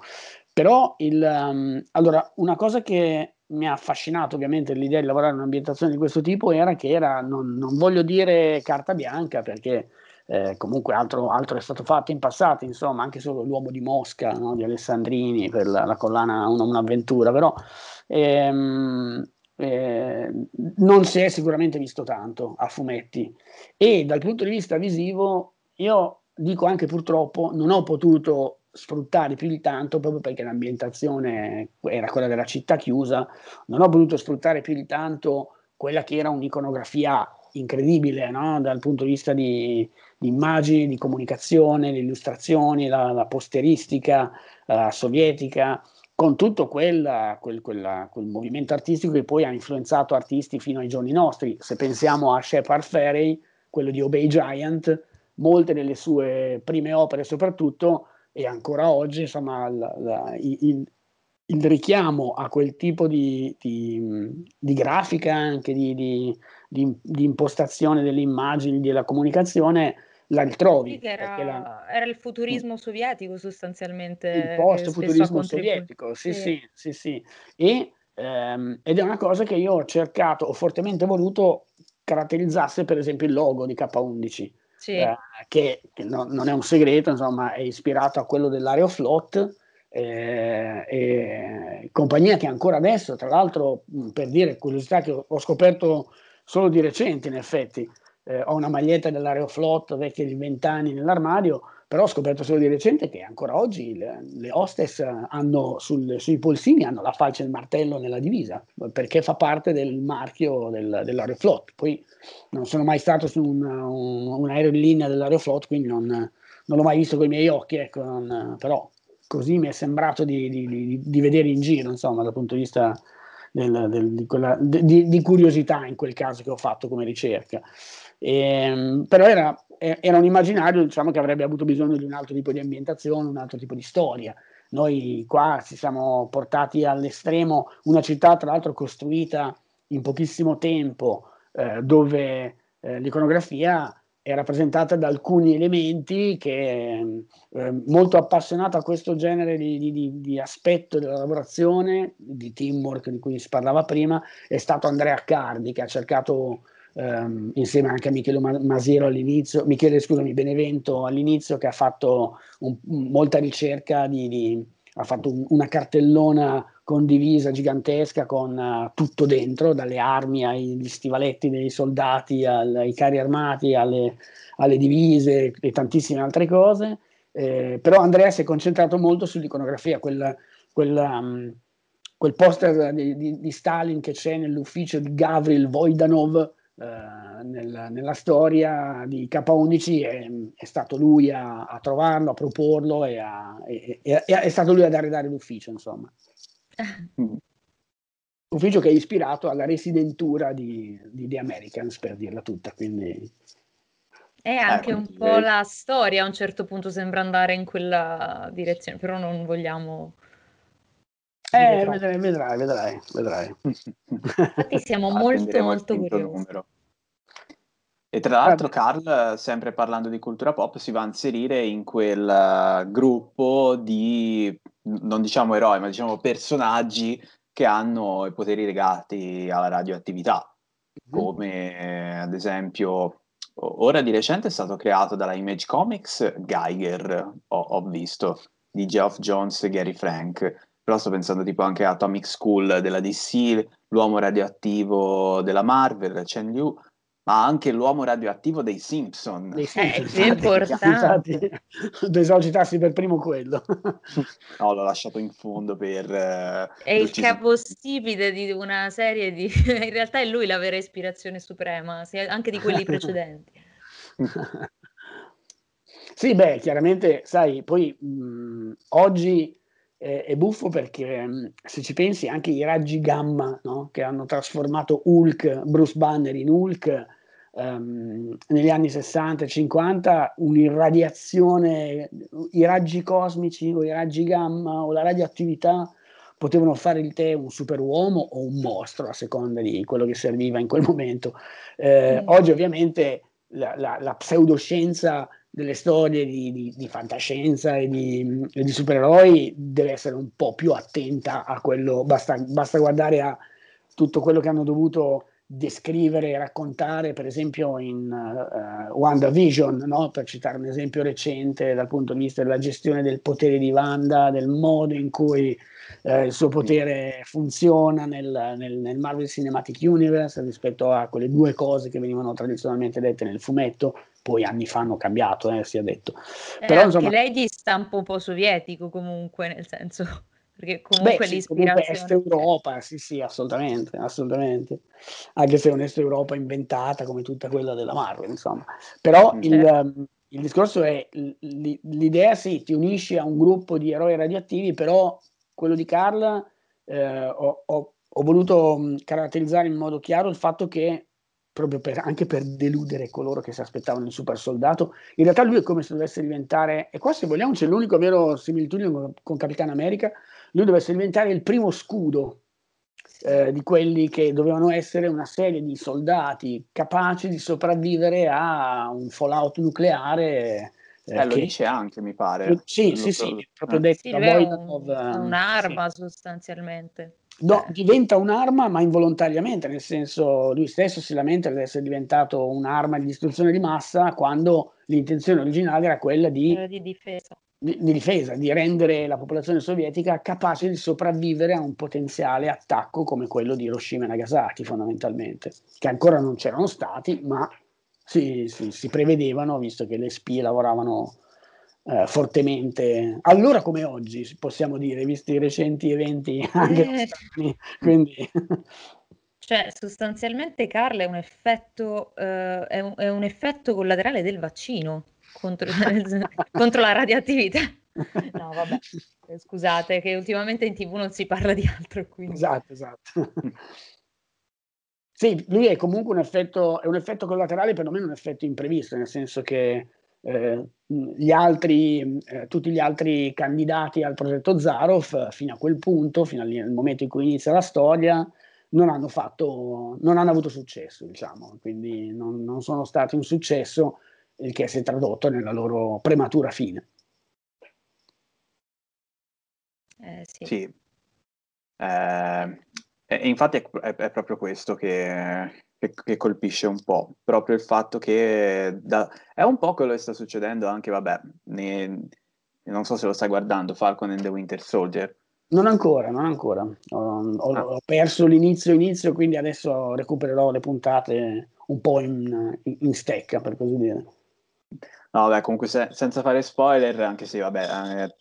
Però, il, um, allora, una cosa che mi ha affascinato ovviamente l'idea di lavorare in un'ambientazione di questo tipo era che era, non, non voglio dire carta bianca perché eh, comunque altro, altro, è stato fatto in passato, insomma, anche solo l'uomo di Mosca no, di Alessandrini per la, la collana una, Un'avventura, però ehm, eh, non si è sicuramente visto tanto a fumetti. E dal punto di vista visivo io dico anche purtroppo non ho potuto sfruttare più di tanto proprio perché l'ambientazione era quella della città chiusa, non ho potuto sfruttare più di tanto quella che era un'iconografia incredibile no? dal punto di vista di, di, immagini, di comunicazione, di illustrazioni, la, la posteristica uh, sovietica, con tutto quel, quel, quella, quel, movimento artistico che poi ha influenzato artisti fino ai giorni nostri. Se pensiamo a Shepard Fairey, quello di Obey Giant, molte delle sue prime opere soprattutto e ancora oggi insomma la, la, il, il, richiamo a quel tipo di, di, di grafica anche di, di, impostazione delle immagini della comunicazione la ritrovi era, la, era, il futurismo sovietico sostanzialmente il post futurismo sovietico sì sì. sì, sì. E, ehm, ed è una cosa che io ho cercato ho fortemente voluto caratterizzasse per esempio il logo di K11 sì. eh, che, che no, non è un segreto, insomma, è ispirato a quello dell'Aeroflot. Eh, e compagnia che ancora adesso, tra l'altro, per dire curiosità che ho, ho scoperto solo di recente, in effetti, eh, ho una maglietta dell'Aeroflot vecchia di 20 anni nell'armadio però ho scoperto solo di recente che ancora oggi le, le hostess hanno sul, sui polsini hanno la falce e il martello nella divisa, perché fa parte del marchio del, dell'Aeroflot. Poi non sono mai stato su un, un, un aereo in linea dell'Aeroflot, quindi non, non l'ho mai visto con i miei occhi, ecco, non, però così mi è sembrato di, di, di, di, vedere in giro, insomma, dal punto di vista del, del, di, quella, di, curiosità in quel caso che ho fatto come ricerca. E, ehm, però era, era, un immaginario diciamo, che avrebbe avuto bisogno di un altro tipo di ambientazione, un altro tipo di storia. Noi qua ci siamo portati all'estremo, una città tra l'altro costruita in pochissimo tempo, eh, dove eh, l'iconografia è rappresentata da alcuni elementi che eh, molto appassionato a questo genere di, di, di, aspetto della lavorazione, di teamwork di cui si parlava prima, è stato Andrea Accardi che ha cercato ehm, insieme anche a Michele Masiero all'inizio, Michele scusami, Benevento all'inizio che ha fatto un, molta ricerca di, di ha fatto un, una cartellona condivisa gigantesca con uh, tutto dentro, dalle armi agli stivaletti dei soldati, al, ai carri armati, alle, alle, divise e tantissime altre cose. Eh, però Andrea si è concentrato molto sull'iconografia, quel, quel, um, quel poster di, di, di, Stalin che c'è nell'ufficio di Gavril Voidanov eh, nel, nella storia di K11 è, è stato lui a, a, trovarlo, a proporlo e, a, e, e, è stato lui ad arredare l'ufficio, insomma. Mm. Ufficio che è ispirato alla residentura di, di The Americans, per dirla tutta, quindi... E anche eh, un po' la storia a un certo punto sembra andare in quella direzione, però non vogliamo... Eh, vedrai, vedrai, vedrai, vedrai. Infatti siamo molto, molto curiosi. Numero. E tra l'altro Carl, sempre parlando di cultura pop, si va a inserire in quel uh, gruppo di, non diciamo eroi, ma diciamo personaggi che hanno i poteri legati alla radioattività, mm-hmm. come ad esempio, ora di recente è stato creato dalla Image Comics Geiger, ho, ho visto, di Geoff Jones e Gary Frank, però sto pensando tipo anche a Atomic School della DC, l'uomo radioattivo della Marvel, Chen Liu, ma anche l'uomo radioattivo dei Simpson. Dei Simpson, eh, è importante. esagitarsi per primo quello. no, l'ho lasciato in fondo per... Uh, è il capostipite di una serie di... in realtà è lui la vera ispirazione suprema, anche di quelli precedenti. sì, beh, chiaramente, sai, poi mh, oggi eh, è buffo perché mh, se ci pensi anche i raggi gamma no? che hanno trasformato Hulk, Bruce Banner in Hulk um, negli anni 60 e 50, un'irradiazione, i raggi cosmici o i raggi gamma o la radioattività potevano fare di te un superuomo o un mostro a seconda di quello che serviva in quel momento. Eh, mm. Oggi ovviamente la, la, la pseudoscienza delle storie di, di, di fantascienza e di, e di, supereroi deve essere un po' più attenta a quello, basta, basta guardare a tutto quello che hanno dovuto descrivere e raccontare, per esempio in uh, WandaVision, no? per citare un esempio recente dal punto di vista della gestione del potere di Wanda, del modo in cui uh, il suo potere funziona nel, nel, nel, Marvel Cinematic Universe rispetto a quelle due cose che venivano tradizionalmente dette nel fumetto, poi anni fa hanno cambiato, eh, si è detto. Eh, Però, insomma, lei di stampo un po' sovietico comunque, nel senso perché comunque Beh, l'ispirazione... Comunque Est Europa, sì sì, assolutamente, assolutamente. Anche se è un'Est Europa inventata come tutta quella della Marvel, insomma. Però certo. il, um, il, discorso è, l'idea sì, ti unisci a un gruppo di eroi radioattivi, però quello di Carl eh, ho, ho, ho, voluto caratterizzare in modo chiaro il fatto che proprio per, anche per deludere coloro che si aspettavano il super soldato. In realtà lui è come se dovesse diventare, e qua se vogliamo c'è l'unico vero similitudine con, con Capitan America, lui dovesse diventare il primo scudo eh, di quelli che dovevano essere una serie di soldati capaci di sopravvivere a un fallout nucleare. Eh, eh lo che... dice anche, mi pare. Sì, sì, sì, proprio eh. detto. Sì, un, un'arma sì. sostanzialmente. No, diventa un'arma, ma involontariamente, nel senso lui stesso si lamenta di essere diventato un'arma di distruzione di massa quando l'intenzione originale era quella di, di difesa di, di, difesa, di rendere la popolazione sovietica capace di sopravvivere a un potenziale attacco come quello di Hiroshima e Nagasaki, fondamentalmente, che ancora non c'erano stati, ma si, si, si prevedevano, visto che le spie lavoravano eh, fortemente, allora come oggi, possiamo dire, visti i recenti eventi anche eh. Quindi... Cioè, sostanzialmente, Carla, è un effetto, eh, è un, è un effetto collaterale del vaccino contro, contro la radioattività. No, vabbè, scusate, che ultimamente in tv non si parla di altro. Quindi. Esatto, esatto. Sì, lui è comunque un effetto, è un effetto collaterale, perlomeno un effetto imprevisto, nel senso che eh, gli altri, eh, tutti gli altri candidati al progetto Zarov, fino a quel punto, fino al momento in cui inizia la storia, non hanno, fatto, non hanno avuto successo, diciamo, quindi non, non sono stati un successo il che si è tradotto nella loro prematura fine. Eh, sì. sì. Eh, e infatti è, è, è proprio questo che, che, che, colpisce un po', proprio il fatto che da, è un po' quello che sta succedendo anche, vabbè, ne, non so se lo stai guardando, Falcon and the Winter Soldier. Non ancora, non ancora. Ho, ho, ah. ho perso l'inizio inizio, quindi adesso recupererò le puntate un po' in, in, in stecca, per così dire. No, vabbè, comunque se, senza fare spoiler, anche se vabbè, è,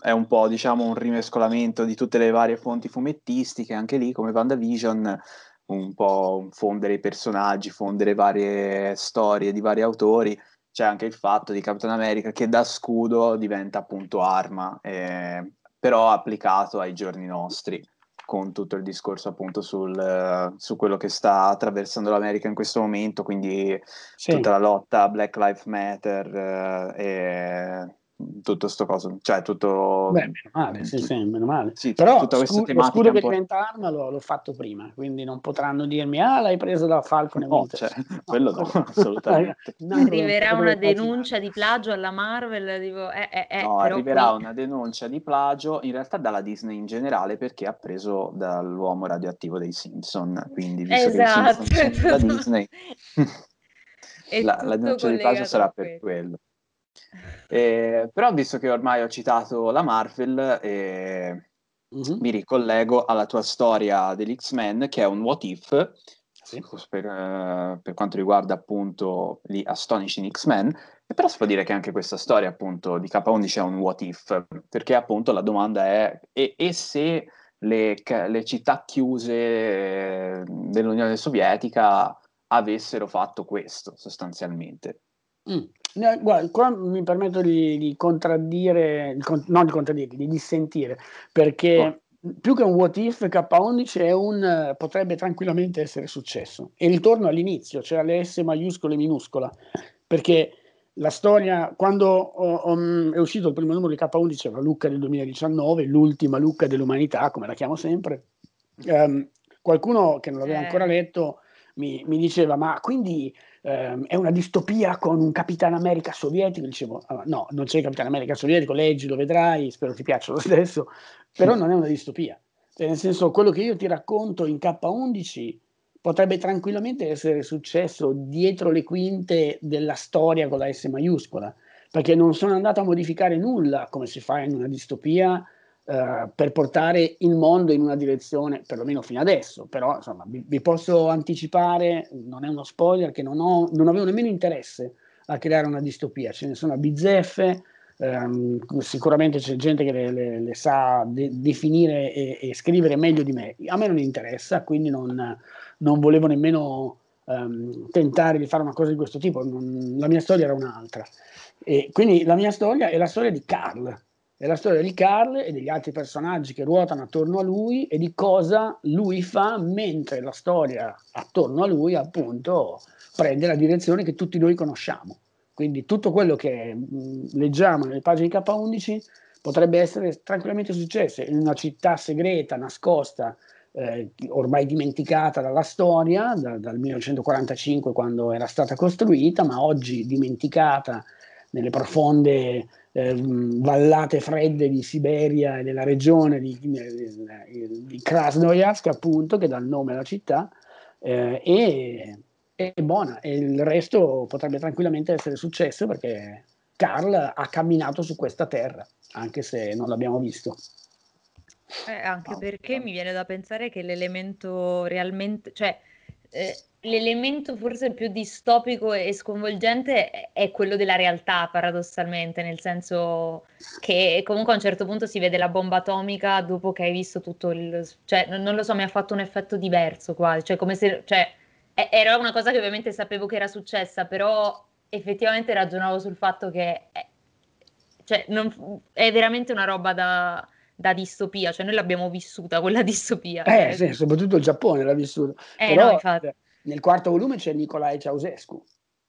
è, un po' diciamo un rimescolamento di tutte le varie fonti fumettistiche, anche lì come WandaVision, un po' fondere i personaggi, fondere varie storie di vari autori. C'è anche il fatto di Capitan America che da scudo diventa appunto arma, eh, però applicato ai giorni nostri. Con tutto il discorso appunto sul, su quello che sta attraversando l'America in questo momento, quindi sì. tutta la lotta Black Lives Matter eh, e tutto sto coso, cioè tutto... Beh, meno male, sì, sì, meno male. Sì, Però tutta questa scu- lo scudo che diventa arma l'ho, l'ho, fatto prima, quindi non potranno dirmi, ah, l'hai preso da Falcon e no, cioè, no, quello no, assolutamente. no, arriverà una denuncia di plagio alla Marvel, tipo, eh, eh, eh, no, arriverà qui... una denuncia di plagio, in realtà dalla Disney in generale, perché ha preso dall'uomo radioattivo dei Simpson, quindi visto esatto, che i Simpson sono da Disney... la, la denuncia di plagio sarà per quello. Eh, però visto che ormai ho citato la Marvel, eh, mm-hmm. mi ricollego alla tua storia dell'X-Men, che è un what if, sì. per, uh, per, quanto riguarda appunto gli Astonishing X-Men, e però si può dire che anche questa storia appunto di K11 è un what if, perché appunto la domanda è e, e se le, le, città chiuse eh, dell'Unione Sovietica avessero fatto questo sostanzialmente? Mm. Guarda, qua mi permetto di, di contraddire, non di contraddire, di dissentire, perché oh. più che un what if, K11 è un, potrebbe tranquillamente essere successo. E ritorno all'inizio, cioè alle S maiuscole e minuscola, perché la storia, quando um, è uscito il primo numero di K11, la Lucca del 2019, l'ultima Lucca dell'umanità, come la chiamo sempre, um, qualcuno che non l'aveva eh. ancora letto mi, mi diceva, ma quindi ehm, è una distopia con un Capitano America sovietico? Dicevo, ah, no, non c'è il Capitano America sovietico, leggi, lo vedrai, spero ti piaccia lo stesso, però non è una distopia. Cioè, nel senso, quello che io ti racconto in K11 potrebbe tranquillamente essere successo dietro le quinte della storia con la S maiuscola, perché non sono andato a modificare nulla come si fa in una distopia eh, per portare il mondo in una direzione, perlomeno fino adesso, però insomma vi, vi posso anticipare, non è uno spoiler, che non, ho, non avevo nemmeno interesse a creare una distopia, ce ne sono a bizzeffe, ehm, sicuramente c'è gente che le, le, le sa de- definire e, e, scrivere meglio di me, a me non interessa, quindi non, non volevo nemmeno ehm, tentare di fare una cosa di questo tipo, non, la mia storia era un'altra. E quindi la mia storia è la storia di Carl, è la storia di Carl e degli altri personaggi che ruotano attorno a lui e di cosa lui fa mentre la storia attorno a lui appunto prende la direzione che tutti noi conosciamo. Quindi tutto quello che mh, leggiamo nelle pagine K11 potrebbe essere tranquillamente successo in una città segreta, nascosta, eh, ormai dimenticata dalla storia, da, dal 1945 quando era stata costruita, ma oggi dimenticata nelle profonde eh, vallate fredde di Siberia e della regione di, di, Krasnoyarsk, appunto, che dà il nome alla città, eh, e è buona. E il resto potrebbe tranquillamente essere successo perché Carl ha camminato su questa terra, anche se non l'abbiamo visto. Eh, anche perché mi viene da pensare che l'elemento realmente, cioè eh, l'elemento forse più distopico e sconvolgente è quello della realtà, paradossalmente, nel senso che comunque a un certo punto si vede la bomba atomica dopo che hai visto tutto il... cioè non lo so, mi ha fatto un effetto diverso quasi, cioè come se... Cioè, era una cosa che ovviamente sapevo che era successa, però effettivamente ragionavo sul fatto che è, cioè, non, è veramente una roba da, da distopia, cioè noi l'abbiamo vissuta quella distopia. Eh, sì, soprattutto il Giappone l'ha vissuta. Eh, Però, no, infatti nel quarto volume c'è Nicolae Ceausescu,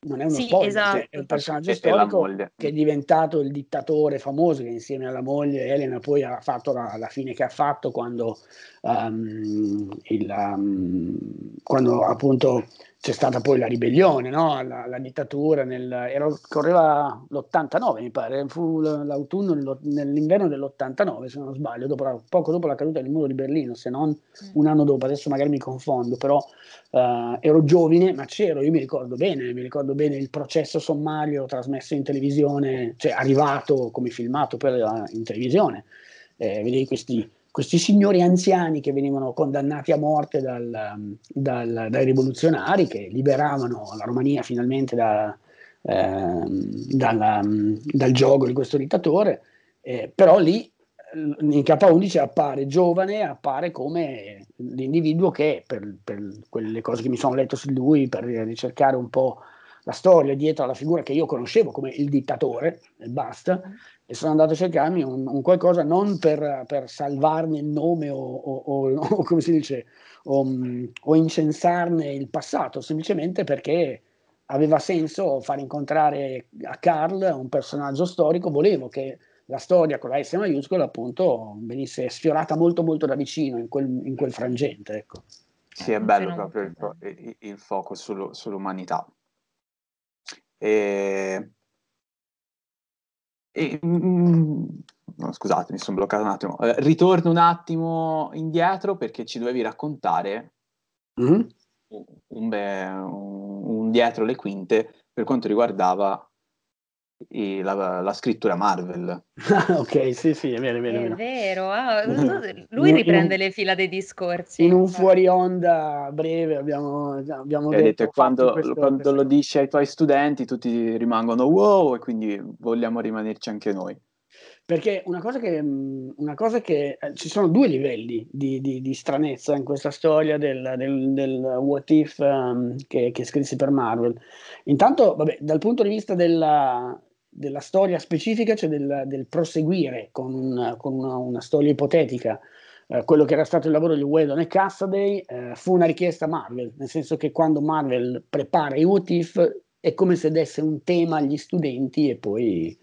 non è uno sì, spoiler, esatto. è un personaggio storico che è diventato il dittatore famoso che insieme alla moglie Elena poi ha fatto la, la fine che ha fatto quando, um, il, um, quando appunto c'è stata poi la ribellione, no? la, la, dittatura, nel, era, correva l'89 mi pare, fu l'autunno nell'inverno dell'89 se non sbaglio, dopo, poco dopo la caduta del muro di Berlino, se non un anno dopo, adesso magari mi confondo, però uh, ero giovane, ma c'ero, io mi ricordo bene, mi ricordo bene il processo sommario trasmesso in televisione, cioè arrivato come filmato per, in televisione, eh, vedevi questi questi signori anziani che venivano condannati a morte dal, dal, dai rivoluzionari che liberavano la Romania finalmente da, eh, dalla, dal gioco di questo dittatore, eh, però lì in K11 appare giovane, appare come l'individuo che per, per, quelle cose che mi sono letto su lui, per ricercare un po' la storia dietro alla figura che io conoscevo come il dittatore e basta, e sono andato a cercarmi un, un qualcosa non per, per, salvarne il nome o, o, o, o come si dice, o, o incensarne il passato, semplicemente perché aveva senso far incontrare a Carl un personaggio storico, volevo che la storia con la S maiuscola appunto venisse sfiorata molto molto da vicino in quel, in quel frangente. Ecco. Sì, è bello proprio il, il, il focus sul, sull'umanità. E... E, mm, no, scusate, mi sono bloccato un attimo. Eh, ritorno un attimo indietro perché ci dovevi raccontare mm-hmm. un, un, un, dietro le quinte per quanto riguardava la, la, scrittura Marvel. ok, sì, sì, è vero, è vero. È vero, ah, lui riprende in, le fila dei discorsi. In un fuori onda breve abbiamo, abbiamo detto... detto quando, questo, quando questo... lo dici ai tuoi studenti tutti rimangono wow e quindi vogliamo rimanerci anche noi. Perché una cosa che, una cosa che eh, ci sono due livelli di, di, di, stranezza in questa storia del, del, del what if um, che, che scrissi per Marvel. Intanto, vabbè, dal punto di vista della, della storia specifica, cioè del, del proseguire con, un, con una, una, storia ipotetica, eh, quello che era stato il lavoro di Whedon e Cassaday, eh, fu una richiesta Marvel, nel senso che quando Marvel prepara i what if è come se desse un tema agli studenti e poi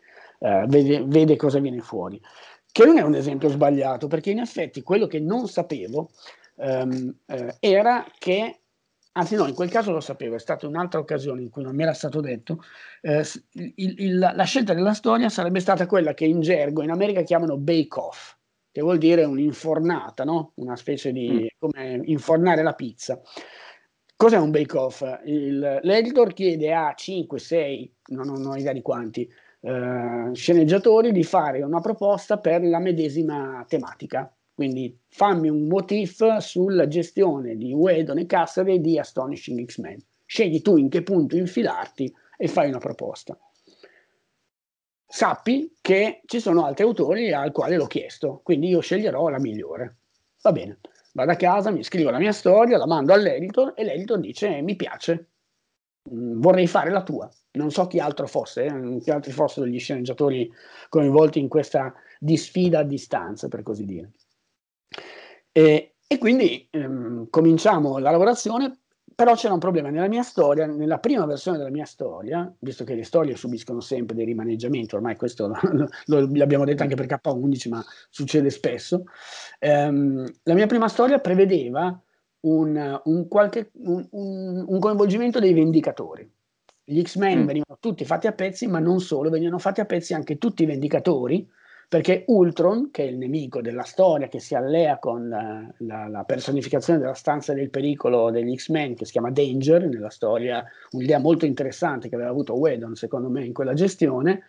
eh, vede, vede cosa viene fuori. Che non è un esempio sbagliato, perché in effetti quello che non sapevo ehm, eh, era che Anzi no, in quel caso lo sapevo, è stata un'altra occasione in cui non mi era stato detto. Eh, il, il, la scelta della storia sarebbe stata quella che in gergo in America chiamano bake off, che vuol dire un'infornata, no? una specie di mm. come infornare la pizza. Cos'è un bake off? l'editor chiede a 5, 6, non, non ho idea di quanti, eh, sceneggiatori di fare una proposta per la medesima tematica quindi fammi un motif sulla gestione di Whedon e Cassidy di Astonishing X-Men. Scegli tu in che punto infilarti e fai una proposta. Sappi che ci sono altri autori al quale l'ho chiesto, quindi io sceglierò la migliore. Va bene, vado a casa, mi scrivo la mia storia, la mando all'editor e l'editor dice mi piace, vorrei fare la tua. Non so chi altro fosse, eh, chi altri fossero gli sceneggiatori coinvolti in questa disfida a distanza, per così dire. E, e quindi ehm, cominciamo la lavorazione, però c'era un problema nella mia storia, nella prima versione della mia storia, visto che le storie subiscono sempre dei rimaneggiamenti, ormai questo lo, l'abbiamo detto anche per K11, ma succede spesso, ehm, la mia prima storia prevedeva un, un, qualche, un, un coinvolgimento dei vendicatori. Gli X-Men mm. venivano tutti fatti a pezzi, ma non solo, venivano fatti a pezzi anche tutti i vendicatori, perché Ultron, che è il nemico della storia, che si allea con la, la, la, personificazione della stanza del pericolo degli X-Men, che si chiama Danger, nella storia, un'idea molto interessante che aveva avuto Whedon, secondo me, in quella gestione,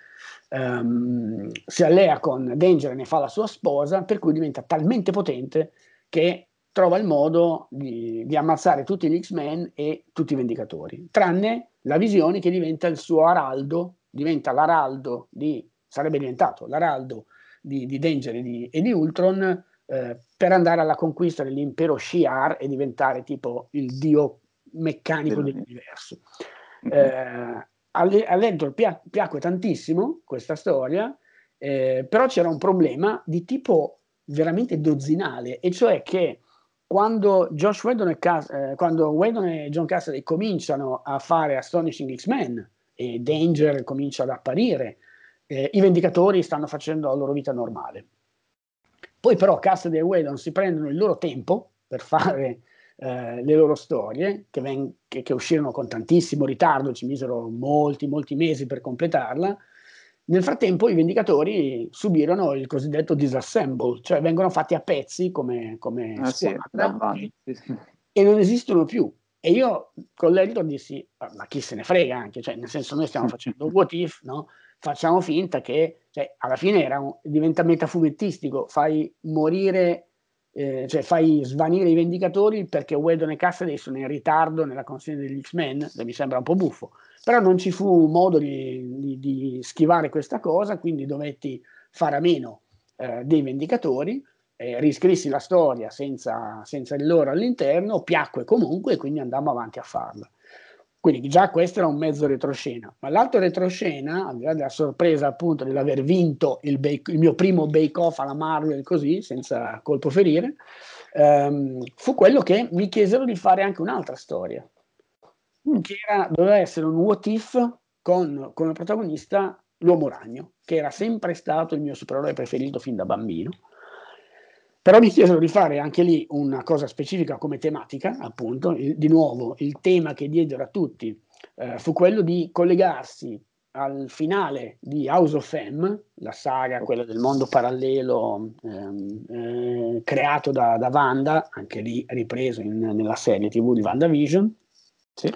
um, si allea con Danger e ne fa la sua sposa, per cui diventa talmente potente che trova il modo di, di ammazzare tutti gli X-Men e tutti i Vendicatori, tranne la visione che diventa il suo araldo, diventa l'araldo di sarebbe diventato l'araldo di, di Danger e di, e di Ultron eh, per andare alla conquista dell'impero Shi'ar e diventare tipo il dio meccanico dell'universo. Eh, all'Entor pia- piacque tantissimo questa storia, eh, però c'era un problema di tipo veramente dozzinale, e cioè che quando Josh Whedon e, Cass- eh, quando Whedon e John Cassidy cominciano a fare Astonishing X-Men e Danger comincia ad apparire eh, i vendicatori stanno facendo la loro vita normale. Poi però Cassidy e Whedon si prendono il loro tempo per fare eh, le loro storie, che, ven- che, che, uscirono con tantissimo ritardo, ci misero molti, molti mesi per completarla. Nel frattempo i vendicatori subirono il cosiddetto disassemble, cioè vengono fatti a pezzi come, come ah, squadra, sì, e, e non esistono più. E io con l'editor dissi, ma chi se ne frega anche, cioè nel senso noi stiamo facendo un what if, no? facciamo finta che cioè, alla fine un, diventa metafumettistico, fai morire, eh, cioè fai svanire i vendicatori perché Whedon e Cassidy sono in ritardo nella consegna degli X-Men, mi sembra un po' buffo, però non ci fu modo di, di, di schivare questa cosa, quindi dovetti fare a meno eh, dei vendicatori, eh, riscrissi la storia senza, senza il loro all'interno, piacque comunque e quindi andammo avanti a farla. Quindi già questo era un mezzo retroscena, ma l'altro retroscena, al di là della sorpresa appunto dell'aver vinto il, bake, il mio primo bake-off alla Marvel così, senza colpo ferire, ehm, fu quello che mi chiesero di fare anche un'altra storia, mm. che era, doveva essere un what if con come protagonista l'uomo ragno, che era sempre stato il mio supereroe preferito fin da bambino. Però mi chiesero di fare anche lì una cosa specifica come tematica, appunto, il, di nuovo il tema che diedero a tutti eh, fu quello di collegarsi al finale di House of M, la saga, quella del mondo parallelo ehm, eh, creato da, da, Wanda, anche lì ripreso in, nella serie TV di WandaVision, sì.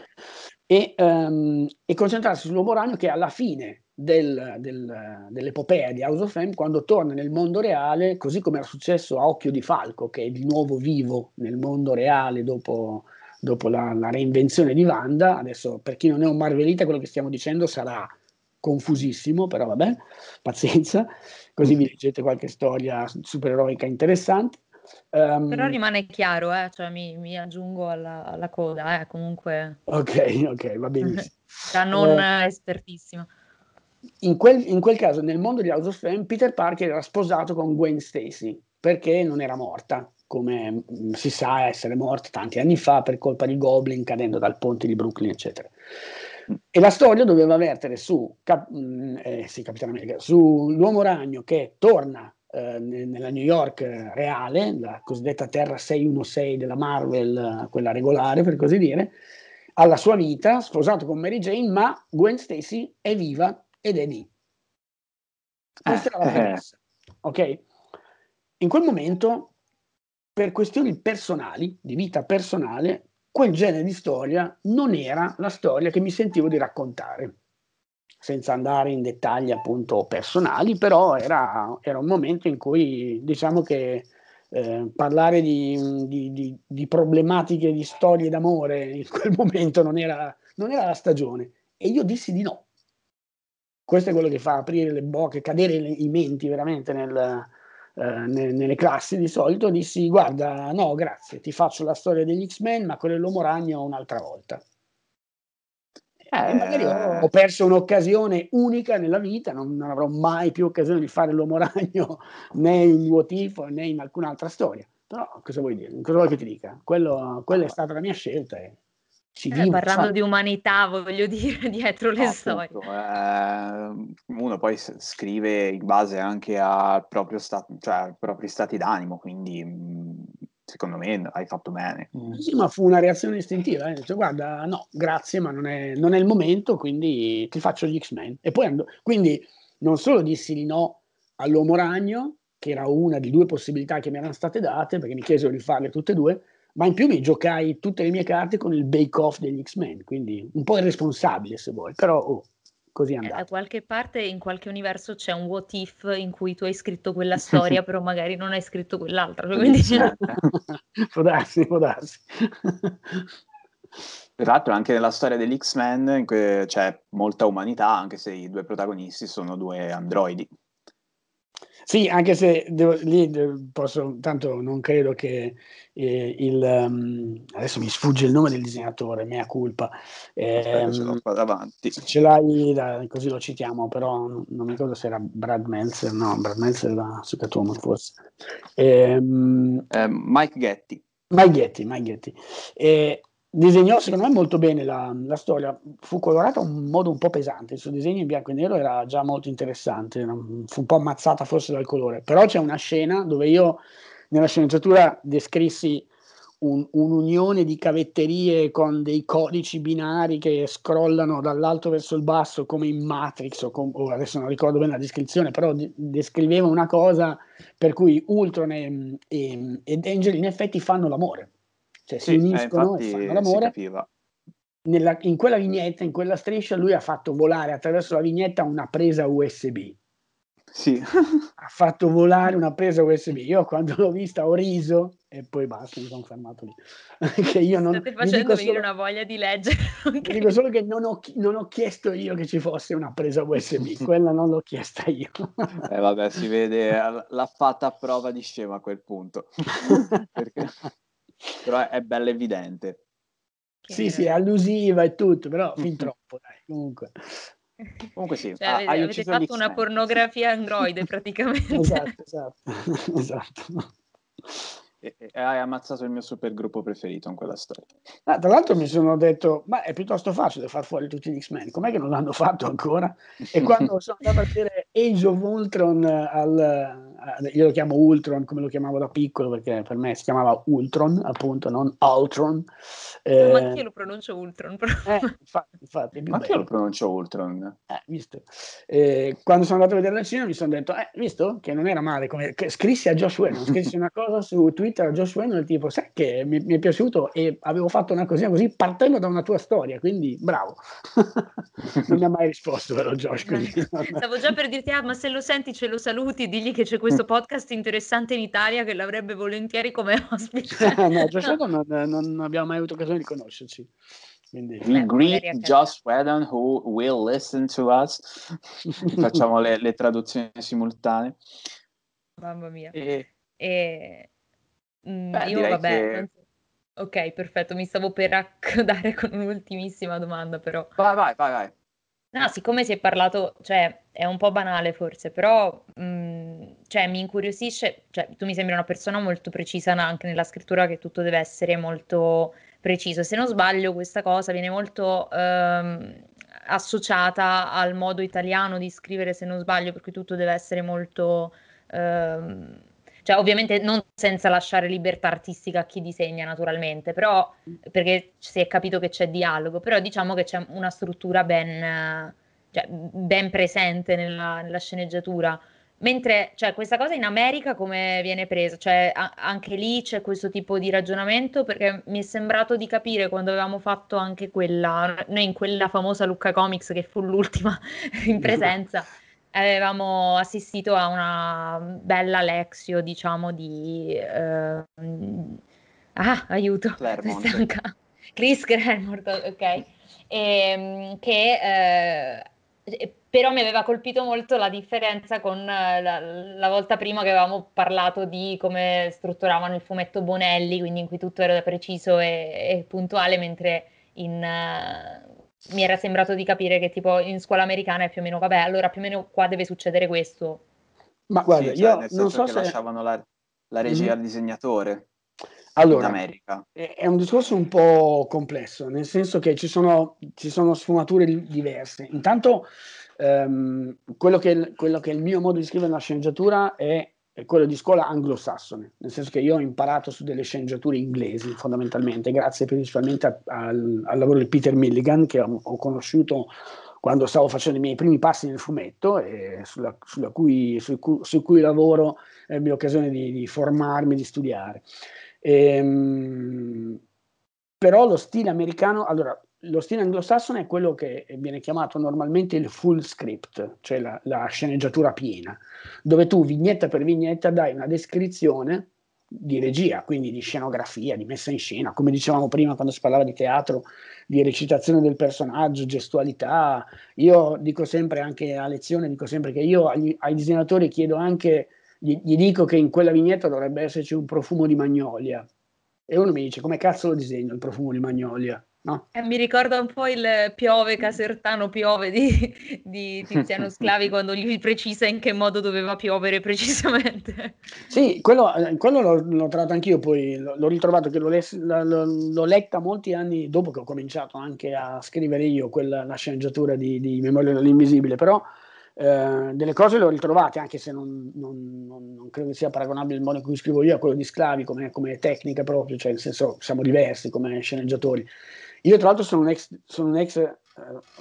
e, um, e concentrarsi sull'uomo ragno che alla fine del, del, dell'epopea di House of M quando torna nel mondo reale, così come era successo a Occhio di Falco, che è di nuovo vivo nel mondo reale dopo, dopo la, la, reinvenzione di Wanda. Adesso, per chi non è un Marvelita, quello che stiamo dicendo sarà confusissimo, però vabbè, pazienza, così vi leggete qualche storia supereroica interessante. Um, però rimane chiaro, eh? cioè mi, mi aggiungo alla, alla coda, eh? comunque. Ok, ok, va benissimo. da non eh, espertissima in quel, in quel, caso, nel mondo di House of Fame, Peter Parker era sposato con Gwen Stacy perché non era morta, come mm, si sa essere morta tanti anni fa per colpa di Goblin cadendo dal ponte di Brooklyn, eccetera. E la storia doveva vertere su, Cap- mm, eh, sì, America, sull'uomo ragno che torna eh, nella New York reale, la cosiddetta Terra 616 della Marvel, quella regolare per così dire, alla sua vita, sposato con Mary Jane, ma Gwen Stacy è viva ed è lì. Questa era la eh. premessa. Ok? In quel momento, per questioni personali, di vita personale, quel genere di storia non era la storia che mi sentivo di raccontare. Senza andare in dettagli appunto personali, però era, era un momento in cui diciamo che eh, parlare di, di, di, di, problematiche, di storie d'amore in quel momento non era, non era la stagione. E io dissi di no questo è quello che fa aprire le bocche, cadere le, i menti veramente nel, eh, ne, nelle classi di solito, dissi guarda no grazie, ti faccio la storia degli X-Men ma con l'uomo ragno un'altra volta. Eh, magari ho, ho, perso un'occasione unica nella vita, non, non, avrò mai più occasione di fare l'uomo ragno né in What If né in alcun'altra storia. Però cosa vuoi dire? Cosa vuoi che ti dica? Quello, quella è stata la mia scelta. E ci eh, parlando di umanità, voglio dire, dietro le storie. eh, uno poi scrive in base anche al proprio stato, cioè ai propri stati d'animo, quindi mm, secondo me hai fatto bene. Mm. Sì, ma fu una reazione istintiva. Eh. Detto, guarda, no, grazie, ma non è, non è, il momento, quindi ti faccio gli X-Men. E poi ando- quindi non solo dissi di no all'Uomo Ragno, che era una di due possibilità che mi erano state date, perché mi chiesero di farle tutte e due, ma in più mi giocai tutte le mie carte con il Bake Off degli X-Men, quindi un po' irresponsabile se vuoi, però oh, così è andato. Da qualche parte, in qualche universo c'è un what if in cui tu hai scritto quella storia, però magari non hai scritto quell'altra. Quindi... può darsi, può darsi. Peraltro anche nella storia degli X-Men c'è molta umanità, anche se i due protagonisti sono due androidi. Sì, anche se devo, lì posso, tanto non credo che eh, il, um, adesso mi sfugge il nome del disegnatore, mea culpa. Eh, ce l'ho qua davanti. Ce l'hai, da, così lo citiamo, però non, non mi ricordo se era Brad Meltzer, no, Brad Meltzer era su Catwoman forse. Eh, Mike Getty. Mike Getty, Mike Getty. Eh, disegnò secondo me molto bene la, la, storia, fu colorata in modo un po' pesante, il suo disegno in bianco e nero era già molto interessante, fu un po' ammazzata forse dal colore, però c'è una scena dove io nella sceneggiatura descrissi un, un'unione di cavetterie con dei codici binari che scrollano dall'alto verso il basso come in Matrix o, com- o adesso non ricordo bene la descrizione, però de- descriveva una cosa per cui Ultron e, e, ed Angel in effetti fanno l'amore cioè sì, si uniscono eh, e fanno l'amore. Nella, in quella vignetta, in quella striscia, lui ha fatto volare attraverso la vignetta una presa USB. Sì. ha fatto volare una presa USB. Io quando l'ho vista ho riso e poi basta, mi sono fermato lì. che io non, State facendo venire solo, una voglia di leggere. okay. Dico solo che non ho, non ho, chiesto io che ci fosse una presa USB, quella non l'ho chiesta io. eh vabbè, si vede, l'ha fatta a prova di scema a quel punto. Perché però è, bella evidente. Sì, sì, è allusiva e tutto, però fin troppo, dai, comunque. Comunque sì, cioè, avete, avete fatto una pornografia androide praticamente. esatto, esatto, esatto e, e hai ammazzato il mio super gruppo preferito in quella storia. Ah, tra l'altro mi sono detto, ma è piuttosto facile far fuori tutti gli X-Men, com'è che non l'hanno fatto ancora? E quando sono andato a vedere Age of Ultron, al, io lo chiamo Ultron come lo chiamavo da piccolo perché per me si chiamava Ultron, appunto, non Ultron. Eh, ma anche io lo pronuncio Ultron. Però. Eh, infatti, infatti ma anche io lo pronuncio Ultron. Eh, visto. Eh, quando sono andato a vedere la Cina mi sono detto, eh, visto che non era male, come, scrissi a Josh Whedon, scrissi una cosa su Twitter a Josh Whedon del tipo, sai che mi, mi, è piaciuto e avevo fatto una cosina così partendo da una tua storia, quindi bravo. non mi ha mai risposto però Josh. Quindi, Stavo già per dirti, ah, ma se lo senti ce lo saluti, digli che c'è questo podcast interessante in Italia che l'avrebbe volentieri come ospite. no, Josh Whedon non, non abbiamo mai avuto occasione di conoscerci. Quindi... We greet Josh Whedon who will listen to us. Facciamo le, le, traduzioni simultanee. Mamma mia. E... E... Mm, Beh, io vabbè, che... Ok, perfetto, mi stavo per accodare con un'ultimissima domanda però. Vai, vai, vai, vai. No, siccome si è parlato, cioè è un po' banale forse, però mh, mm, cioè, mi incuriosisce, cioè, tu mi sembri una persona molto precisa anche nella scrittura che tutto deve essere molto preciso. Se non sbaglio questa cosa viene molto ehm, associata al modo italiano di scrivere, se non sbaglio, perché tutto deve essere molto... Ehm, cioè ovviamente non senza lasciare libertà artistica a chi disegna naturalmente, però perché si è capito che c'è dialogo, però diciamo che c'è una struttura ben, cioè, ben presente nella, nella sceneggiatura. Mentre, cioè, questa cosa in America come viene presa? Cioè, a- anche lì c'è questo tipo di ragionamento perché mi è sembrato di capire quando avevamo fatto anche quella, noi in quella famosa Lucca Comics che fu l'ultima in presenza, avevamo assistito a una bella lexio, diciamo, di... Eh, ah, aiuto! Claremont. Chris Claremont, ok. E, ehm, che... Eh, però mi aveva colpito molto la differenza con la, la, volta prima che avevamo parlato di come strutturavano il fumetto Bonelli, quindi in cui tutto era preciso e, e puntuale, mentre in, uh, mi era sembrato di capire che tipo in scuola americana è più o meno, vabbè, allora più o meno qua deve succedere questo. Ma guarda, sì, cioè, io non so che se... lasciavano la, la regia mm-hmm. al disegnatore. Allora, è un discorso un po' complesso, nel senso che ci sono, ci sono sfumature diverse. Intanto, ehm, quello, che, quello, che, è il mio modo di scrivere la sceneggiatura è è quello di scuola anglosassone, nel senso che io ho imparato su delle sceneggiature inglesi fondamentalmente, grazie principalmente a, a, al lavoro di Peter Milligan che ho, ho, conosciuto quando stavo facendo i miei primi passi nel fumetto e sulla, sulla cui, su, cui, su, cui, lavoro ebbi l'occasione di, di formarmi, di studiare. Ehm, però lo stile americano, allora lo stile anglosassone è quello che viene chiamato normalmente il full script, cioè la, la, sceneggiatura piena, dove tu vignetta per vignetta dai una descrizione di regia, quindi di scenografia, di messa in scena, come dicevamo prima quando si parlava di teatro, di recitazione del personaggio, gestualità. Io dico sempre anche a lezione, dico sempre che io agli, ai disegnatori chiedo anche, gli, gli dico che in quella vignetta dovrebbe esserci un profumo di magnolia. E uno mi dice, come cazzo lo disegno il profumo di magnolia? No. Eh, mi ricorda un po' il piove casertano piove di, di Tiziano Sclavi quando gli precisa in che modo doveva piovere precisamente. Sì, quello, eh, quello l'ho, l'ho trovato anch'io, poi l'ho, l'ho ritrovato che l'ho, l'ho, l'ho, letta molti anni dopo che ho cominciato anche a scrivere io quella, la sceneggiatura di, di Memoria dell'Invisibile, però eh, delle cose le ho ritrovate, anche se non, non, non, non, credo sia paragonabile il modo in cui scrivo io a quello di Sclavi come, come tecnica proprio, cioè nel senso siamo diversi come sceneggiatori. Io tra l'altro sono un ex, sono un ex eh,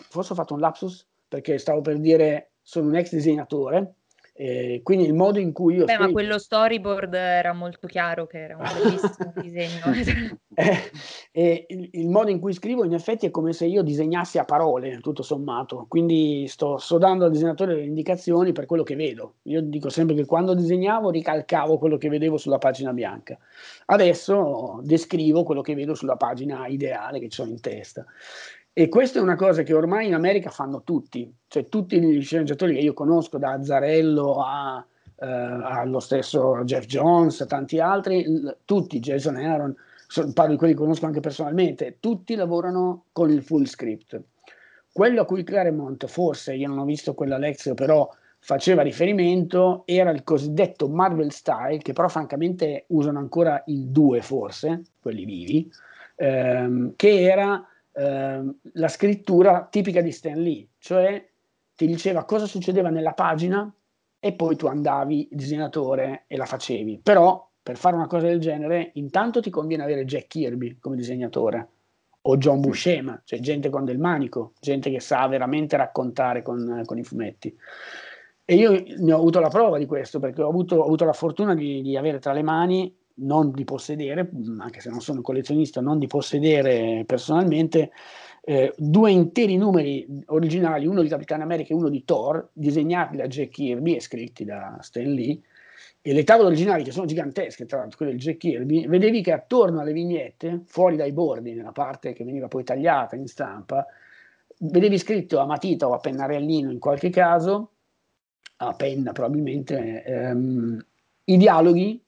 forse ho fatto un lapsus perché stavo per dire sono un ex disegnatore, eh, quindi il modo in cui io... Beh, scrivo... ma quello storyboard era molto chiaro che era un bellissimo disegno. eh, eh, il, il, modo in cui scrivo in effetti è come se io disegnassi a parole, tutto sommato, quindi sto, sto dando al disegnatore le indicazioni per quello che vedo. Io dico sempre che quando disegnavo ricalcavo quello che vedevo sulla pagina bianca. Adesso descrivo quello che vedo sulla pagina ideale che ho in testa. E questa è una cosa che ormai in America fanno tutti, cioè tutti gli sceneggiatori che io conosco, da Azzarello a, eh, allo stesso Jeff Jones, tanti altri, tutti, Jason Aaron, parlo di quelli che conosco anche personalmente, tutti lavorano con il full script. Quello a cui Claremont, forse, io non ho visto quella lezione, però faceva riferimento era il cosiddetto Marvel Style, che però francamente usano ancora in due forse, quelli vivi, ehm, che era ehm, la scrittura tipica di Stan Lee, cioè ti diceva cosa succedeva nella pagina e poi tu andavi, disegnatore, e la facevi. Però per fare una cosa del genere, intanto ti conviene avere Jack Kirby come disegnatore o John Buscema, cioè gente con del manico, gente che sa veramente raccontare con, con i fumetti. E io ne ho avuto la prova di questo perché ho avuto, ho avuto la fortuna di, di, avere tra le mani, non di possedere, anche se non sono collezionista, non di possedere personalmente, eh, due interi numeri originali, uno di Capitano America e uno di Thor, disegnati da Jack Kirby e scritti da Stan Lee. E le tavole originali, che sono gigantesche, tra l'altro quelle del Jack Kirby, vedevi che attorno alle vignette, fuori dai bordi, nella parte che veniva poi tagliata in stampa, vedevi scritto a matita o a pennarellino in qualche caso a penna probabilmente, ehm, i dialoghi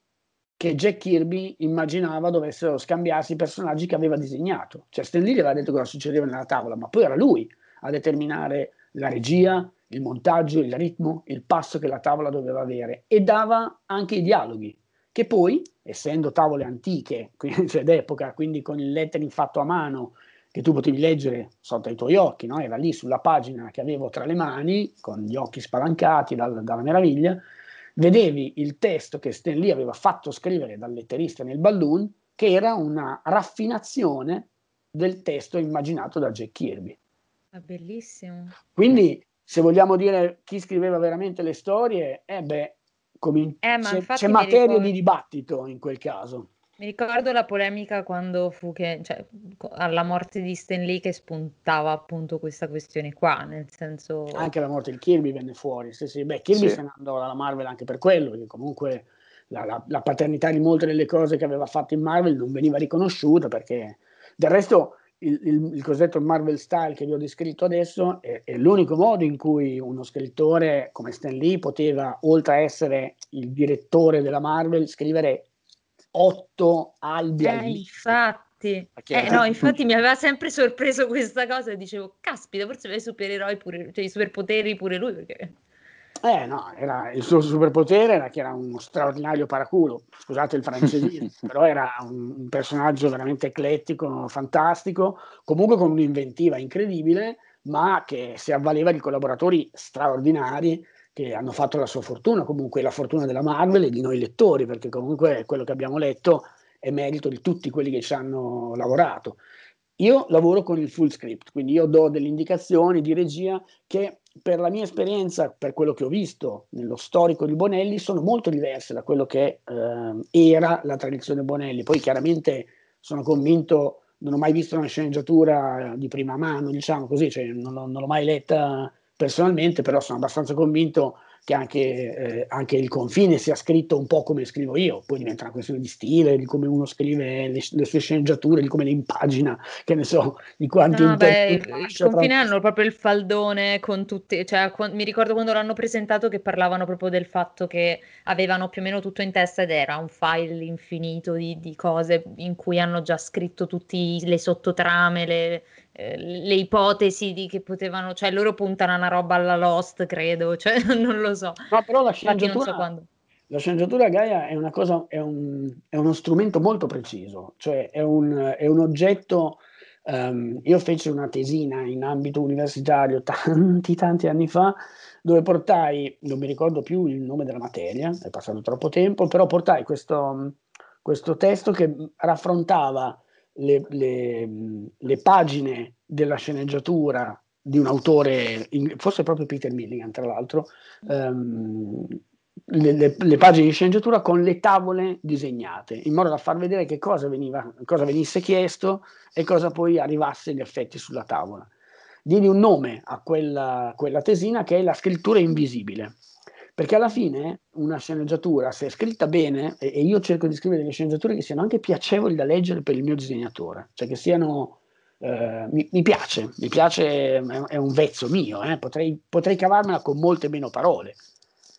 che Jack Kirby immaginava dovessero scambiarsi i personaggi che aveva disegnato. Cioè Stan Lee aveva detto cosa succedeva nella tavola, ma poi era lui a determinare la regia, il montaggio, il ritmo, il passo che la tavola doveva avere e dava anche i dialoghi, che poi, essendo tavole antiche, cioè d'epoca, quindi con il lettering fatto a mano, che tu potevi leggere sotto ai tuoi occhi, no? era lì sulla pagina che avevo tra le mani, con gli occhi spalancati dal, dalla meraviglia, vedevi il testo che Stan Lee aveva fatto scrivere dal letterista nel balloon, che era una raffinazione del testo immaginato da Jack Kirby. È bellissimo. Quindi, se vogliamo dire chi scriveva veramente le storie, eh beh, comin- eh, c'è, c'è materia ricordo... di dibattito in quel caso. Mi ricordo la polemica quando fu che, cioè, alla morte di Stan Lee che spuntava appunto questa questione qua, nel senso... Anche la morte di Kirby venne fuori, sì sì, beh Kirby sì. se ne andò dalla Marvel anche per quello, perché comunque la, la, la, paternità di molte delle cose che aveva fatto in Marvel non veniva riconosciuta perché del resto il, il, il cosiddetto Marvel style che vi ho descritto adesso è, è, l'unico modo in cui uno scrittore come Stan Lee poteva, oltre a essere il direttore della Marvel, scrivere otto albi eh, infatti. Eh, no, infatti mi aveva sempre sorpreso questa cosa e dicevo caspita forse aveva i supereroi pure cioè i superpoteri pure lui perché eh no, era, il suo superpotere era che era uno straordinario paraculo, scusate il francesismo, però era un, un, personaggio veramente eclettico, fantastico, comunque con un'inventiva incredibile, ma che si avvaleva di collaboratori straordinari che hanno fatto la sua fortuna, comunque la fortuna della Marvel e di noi lettori, perché comunque quello che abbiamo letto è merito di tutti quelli che ci hanno lavorato. Io lavoro con il full script, quindi io do delle indicazioni di regia che per la mia esperienza, per quello che ho visto nello storico di Bonelli, sono molto diverse da quello che eh, era la tradizione Bonelli. Poi chiaramente sono convinto, non ho mai visto una sceneggiatura di prima mano, diciamo così, cioè non, non l'ho mai letta personalmente, però sono abbastanza convinto che anche, eh, anche, il confine sia scritto un po' come scrivo io, poi diventa una questione di stile, di come uno scrive le, le sue sceneggiature, di come le impagina, che ne so, di quanti... No, beh, il confine tra... hanno proprio il faldone con tutti, cioè con, mi ricordo quando l'hanno presentato che parlavano proprio del fatto che avevano più o meno tutto in testa ed era un file infinito di, di cose in cui hanno già scritto tutte le sottotrame, le, le ipotesi di che potevano, cioè loro puntano a una roba alla Lost, credo, cioè non lo so. No, però la sceneggiatura, so la sceneggiatura Gaia è una cosa, è, un, è uno strumento molto preciso, cioè è un, è un oggetto. Um, io feci una tesina in ambito universitario tanti tanti anni fa dove portai, non mi ricordo più il nome della materia, è passato troppo tempo, però portai questo, questo testo che raffrontava le, le, le pagine della sceneggiatura di un autore, forse proprio Peter Milligan tra l'altro, um, le, le, le, pagine di sceneggiatura con le tavole disegnate, in modo da far vedere che cosa, veniva, cosa venisse chiesto e cosa poi arrivasse gli effetti sulla tavola. Diedi un nome a quella, quella tesina che è la scrittura invisibile. Perché alla fine una sceneggiatura, se è scritta bene, e, io cerco di scrivere delle sceneggiature che siano anche piacevoli da leggere per il mio disegnatore, cioè che siano Uh, mi, mi, piace, mi piace, è, un vezzo mio, eh? potrei, potrei, cavarmela con molte meno parole.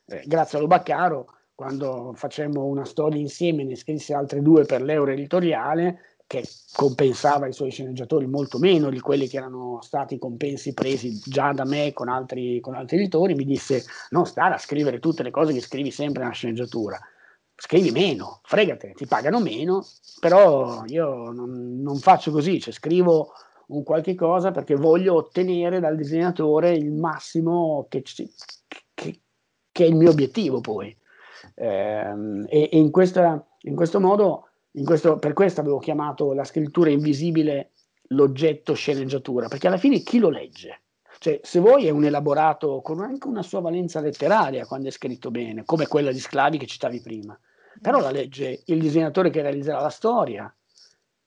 Eh, grazie a Lobaccaro quando facemmo una storia insieme, ne scrisse altre due per l'euro editoriale, che compensava i suoi sceneggiatori molto meno di quelli che erano stati compensi presi già da me con altri, con altri editori, mi disse non stare a scrivere tutte le cose che scrivi sempre nella sceneggiatura, scrivi meno, fregate, ti pagano meno, però io non, non faccio così, cioè scrivo un qualche cosa perché voglio ottenere dal disegnatore il massimo che, che, che è il mio obiettivo poi. Eh, e, e in, questa, in, questo modo, questo, per questo avevo chiamato la scrittura invisibile l'oggetto sceneggiatura, perché alla fine chi lo legge? Cioè, se vuoi è un elaborato con anche una sua valenza letteraria quando è scritto bene, come quella di Sclavi che citavi prima, però la legge il disegnatore che realizzerà la storia,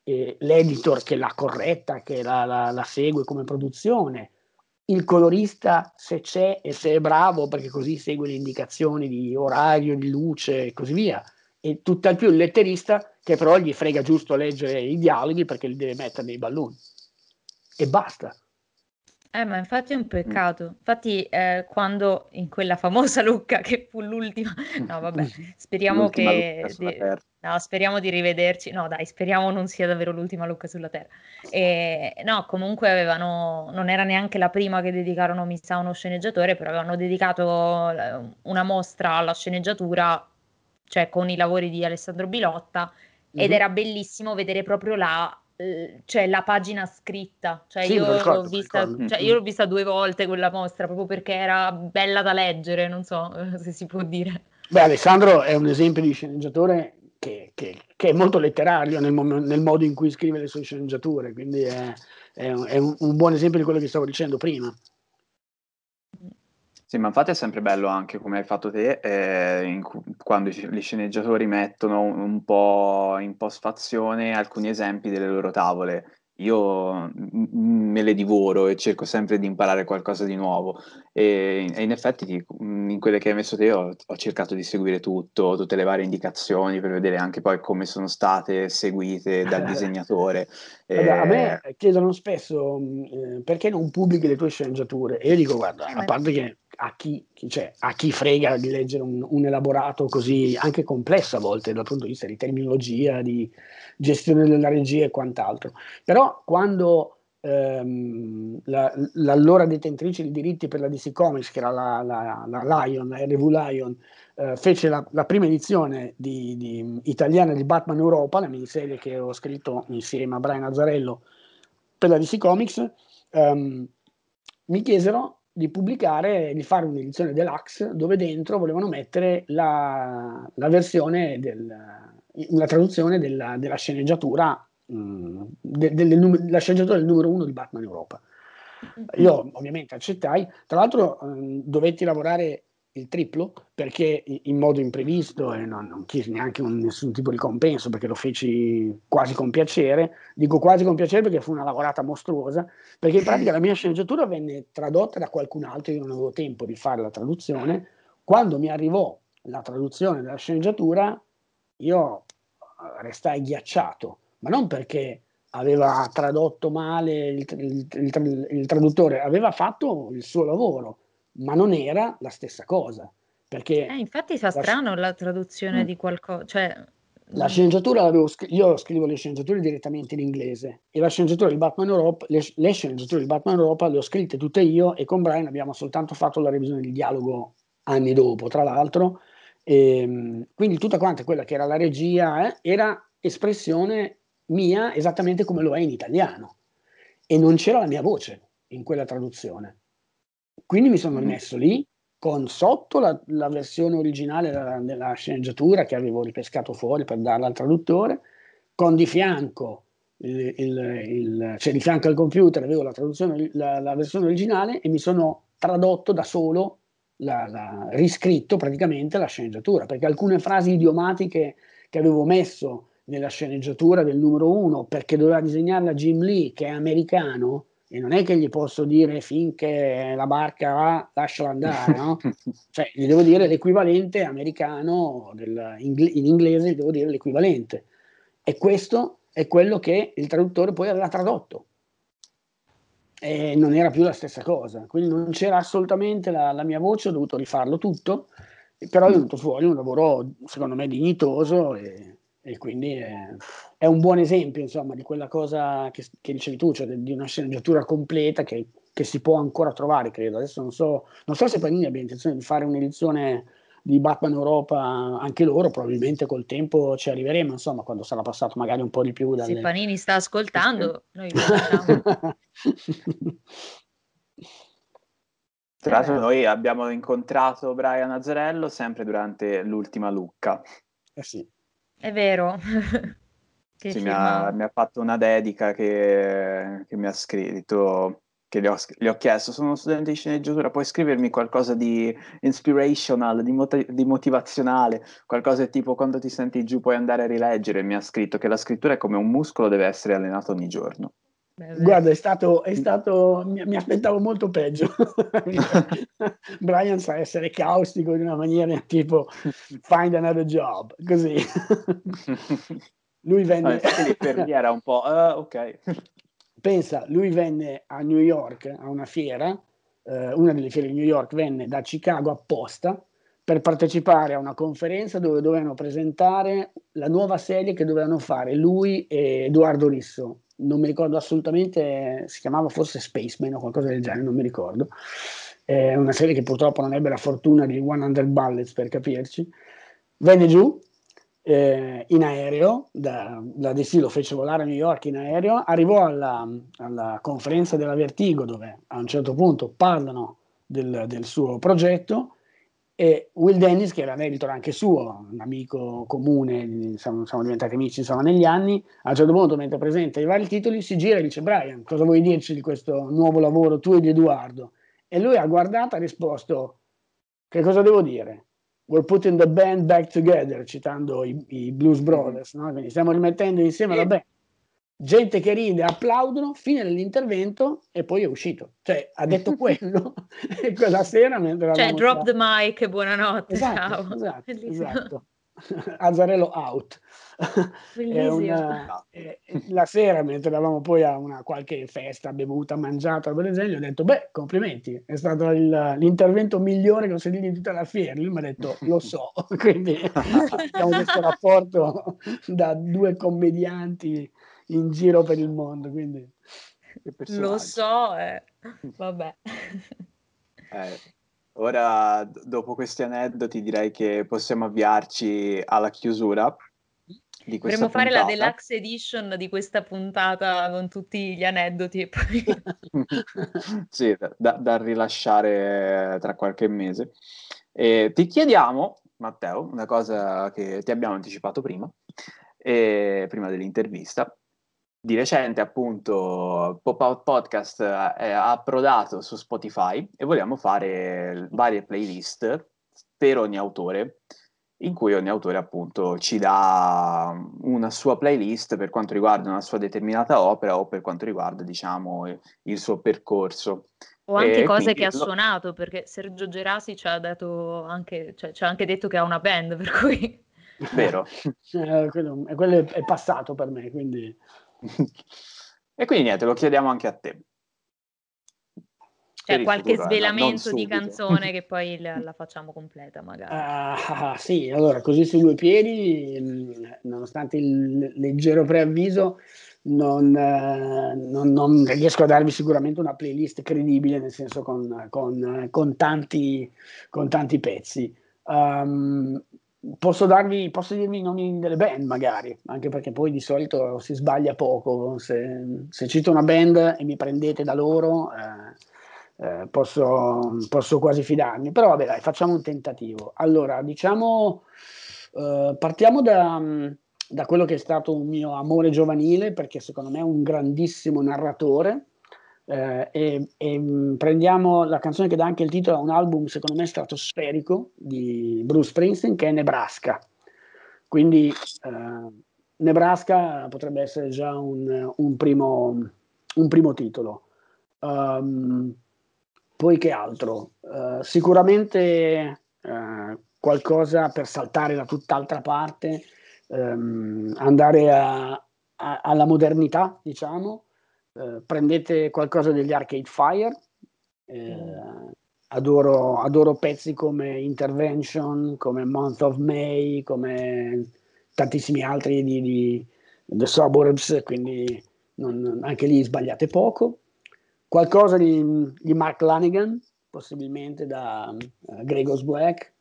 l'editor che l'ha corretta, che la, la, la segue come produzione, il colorista se c'è e se è bravo perché così segue le indicazioni di orario, di luce e così via. E tutt'al più il letterista che però gli frega giusto leggere i dialoghi perché li deve mettere nei balloni. E basta. Eh, ma infatti è un peccato. Infatti, eh, quando in quella famosa Lucca che fu l'ultima, no, vabbè, speriamo che. Di... No, speriamo di rivederci. No, dai, speriamo non sia davvero l'ultima Lucca sulla Terra. E, no, comunque avevano. Non era neanche la prima che dedicarono, mi sa, uno sceneggiatore, però avevano dedicato eh, una mostra alla sceneggiatura, cioè con i lavori di Alessandro Bilotta, ed mm-hmm. era bellissimo vedere proprio la cioè la pagina scritta, cioè, sì, io, ricordo, l'ho vista, cioè io l'ho vista due volte quella mostra proprio perché era bella da leggere, non so se si può dire. Beh, Alessandro è un esempio di sceneggiatore che, che, che è molto letterario nel, nel, modo in cui scrive le sue sceneggiature, quindi è, è, è un, un buon esempio di quello che stavo dicendo prima. Sì, ma infatti è sempre bello anche come hai fatto te, eh, in, quando gli sceneggiatori mettono un, un po' in postfazione alcuni esempi delle loro tavole. Io me le divoro e cerco sempre di imparare qualcosa di nuovo. E, e in effetti in quelle che hai messo te ho, ho, cercato di seguire tutto, tutte le varie indicazioni per vedere anche poi come sono state seguite dal disegnatore. Guarda, a me chiedono spesso eh, perché non pubblichi le tue sceneggiature? E io dico guarda, a parte che a chi, cioè, a chi frega di leggere un, un, elaborato così anche complesso a volte dal punto di vista di terminologia, di gestione della regia e quant'altro. Però quando ehm, la, l'allora detentrice di diritti per la DC Comics, che era la, la, la Lion, la RV Lion, eh, fece la, prima edizione di, di, italiana di Batman Europa, la miniserie che ho scritto insieme a Brian Azzarello per la DC Comics, ehm, mi chiesero di pubblicare, di fare un'edizione deluxe dove dentro volevano mettere la, la versione del, la traduzione della, della sceneggiatura, mh, mm, de, de, del, la sceneggiatura del numero uno di Batman Europa. Io ovviamente accettai, tra l'altro mh, mm, dovetti lavorare il triplo perché in modo imprevisto e non, non chiesi neanche un, nessun tipo di compenso perché lo feci quasi con piacere. Dico quasi con piacere perché fu una lavorata mostruosa, perché in pratica la mia sceneggiatura venne tradotta da qualcun altro, io non avevo tempo di fare la traduzione. Quando mi arrivò la traduzione della sceneggiatura, io eh, restai ghiacciato, ma non perché aveva tradotto male il, il, il, il traduttore, aveva fatto il suo lavoro ma non era la stessa cosa. Perché eh, infatti fa strano la traduzione mm. di qualcosa. Cioè... La sceneggiatura l'avevo scr- io scrivo le sceneggiature direttamente in inglese e la sceneggiatura di Batman Europa, le, le sceneggiature di Batman Europa le ho scritte tutte io e con Brian abbiamo soltanto fatto la revisione del dialogo anni dopo, tra l'altro. E, ehm, quindi tutta quanta quella che era la regia eh, era espressione mia esattamente come lo è in italiano e non c'era la mia voce in quella traduzione. Quindi mi sono messo lì con sotto la, la versione originale della, della, sceneggiatura che avevo ripescato fuori per darla al traduttore, con di fianco, il, il, il, cioè di fianco al computer avevo la, la, la, versione originale e mi sono tradotto da solo, riscritto praticamente la sceneggiatura, perché alcune frasi idiomatiche che avevo messo nella sceneggiatura del numero uno, perché doveva disegnarla Jim Lee, che è americano, e non è che gli posso dire finché la barca va, lasciala andare, no? cioè, gli devo dire l'equivalente americano, del, in inglese gli devo dire l'equivalente. E questo è quello che il traduttore poi aveva tradotto. E non era più la stessa cosa, quindi non c'era assolutamente la, la mia voce, ho dovuto rifarlo tutto però è venuto fuori un lavoro secondo me dignitoso e, e quindi è, è, un buon esempio insomma di quella cosa che, che dicevi tu, cioè di una sceneggiatura completa che, che, si può ancora trovare credo. Adesso non so, non so se Panini abbia intenzione di fare un'edizione di Batman Europa anche loro, probabilmente col tempo ci arriveremo, insomma, quando sarà passato magari un po' di più dalle... Se Panini sta ascoltando, noi lo. Tra l'altro noi abbiamo incontrato Brian Azzarello sempre durante l'ultima Lucca. Eh sì. È vero. sì, mi ha, mi ha, fatto una dedica che, che mi ha scritto che gli ho, gli ho, chiesto, sono uno studente di sceneggiatura, puoi scrivermi qualcosa di inspirational, di, mot- di, motivazionale, qualcosa tipo quando ti senti giù puoi andare a rileggere, mi ha scritto che la scrittura è come un muscolo, deve essere allenato ogni giorno. Guarda, è stato, è stato mi, mi, aspettavo molto peggio. Brian sa essere caustico in una maniera tipo find another job, così. Lui venne... Per era un po', uh, ok. Pensa, lui venne a New York a una fiera, eh, una delle fiere di New York venne da Chicago apposta per partecipare a una conferenza dove dovevano presentare la nuova serie che dovevano fare lui e Edoardo Risso. Non mi ricordo assolutamente, si chiamava forse Spaceman o qualcosa del genere, non mi ricordo. È una serie che purtroppo non ebbe la fortuna di 100 Bullets per capirci. Venne giù, eh, in aereo, da, da DC lo fece volare a New York in aereo, arrivò alla, alla, conferenza della Vertigo dove a un certo punto parlano del, del, suo progetto e Will Dennis, che era un editor anche suo, un amico comune, siamo, siamo, diventati amici insomma negli anni, a un certo punto mentre presenta i vari titoli si gira e dice Brian, cosa vuoi dirci di questo nuovo lavoro tu e di Edoardo? E lui ha guardato e ha risposto che cosa devo dire? We're putting the band back together, citando i, i Blues mm-hmm. Brothers, no? quindi stiamo rimettendo insieme la band. Gente che ride, applaudono, fine dell'intervento e poi è uscito. Cioè, ha detto quello e quella sera mentre Cioè, drop the mic, buonanotte, esatto, ciao. Esatto, esatto. Azzarello out. una, eh, la sera, mentre eravamo poi a una qualche festa, bevuta, mangiata, per esempio, ho detto, beh, complimenti, è stato il, l'intervento migliore che ho sentito in tutta la fiera. Lui mi ha detto, lo so, quindi abbiamo questo rapporto da due commedianti in giro per il mondo, quindi... Lo so, eh. vabbè. Eh, ora, dopo questi aneddoti, direi che possiamo avviarci alla chiusura di Dovremmo fare la deluxe edition di questa puntata con tutti gli aneddoti. Poi... sì, da, da, rilasciare tra qualche mese. E ti chiediamo, Matteo, una cosa che ti abbiamo anticipato prima, e, prima dell'intervista. Di recente, appunto, Pop Out Podcast è approdato su Spotify e vogliamo fare varie playlist per ogni autore in cui ogni autore appunto ci dà una sua playlist per quanto riguarda una sua determinata opera o per quanto riguarda diciamo il suo percorso. O anche e cose che ha lo... suonato, perché Sergio Gerasi ci ha, dato anche, cioè, ci ha anche detto che ha una band, per cui... Vero. eh, quello, quello è passato per me, quindi... e quindi niente, lo chiediamo anche a te. Cioè qualche futuro, svelamento di canzone che poi la, la facciamo completa magari. Uh, sì, allora così sui due piedi, mm, nonostante il leggero preavviso, non, eh, non, non, riesco a darvi sicuramente una playlist credibile, nel senso con, con, con, tanti, con tanti, pezzi. Um, posso, darvi, posso dirvi i nomi delle band magari, anche perché poi di solito si sbaglia poco. Se, se cito una band e mi prendete da loro... Eh, eh, posso, posso, quasi fidarmi, però vabbè dai, facciamo un tentativo. Allora, diciamo, eh, partiamo da, da, quello che è stato un mio amore giovanile, perché secondo me è un grandissimo narratore, eh, e, e, prendiamo la canzone che dà anche il titolo a un album, secondo me, stratosferico di Bruce Springsteen, che è Nebraska. Quindi eh, Nebraska potrebbe essere già un, un, primo, un primo, titolo. Um, poi che altro? Uh, sicuramente uh, qualcosa per saltare da tutt'altra parte, um, andare a, a, alla modernità, diciamo. Uh, prendete qualcosa degli Arcade Fire, adoro, adoro pezzi come Intervention, come Month of May, come tantissimi altri di, di The Suburbs, quindi non, anche lì sbagliate poco. Qualcosa di, di Mark Lanigan, possibilmente da uh, Gregor's Black,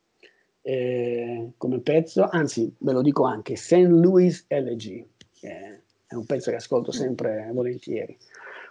eh, come pezzo, anzi ve lo dico anche, St. Louis LG, che è un pezzo che ascolto sempre volentieri.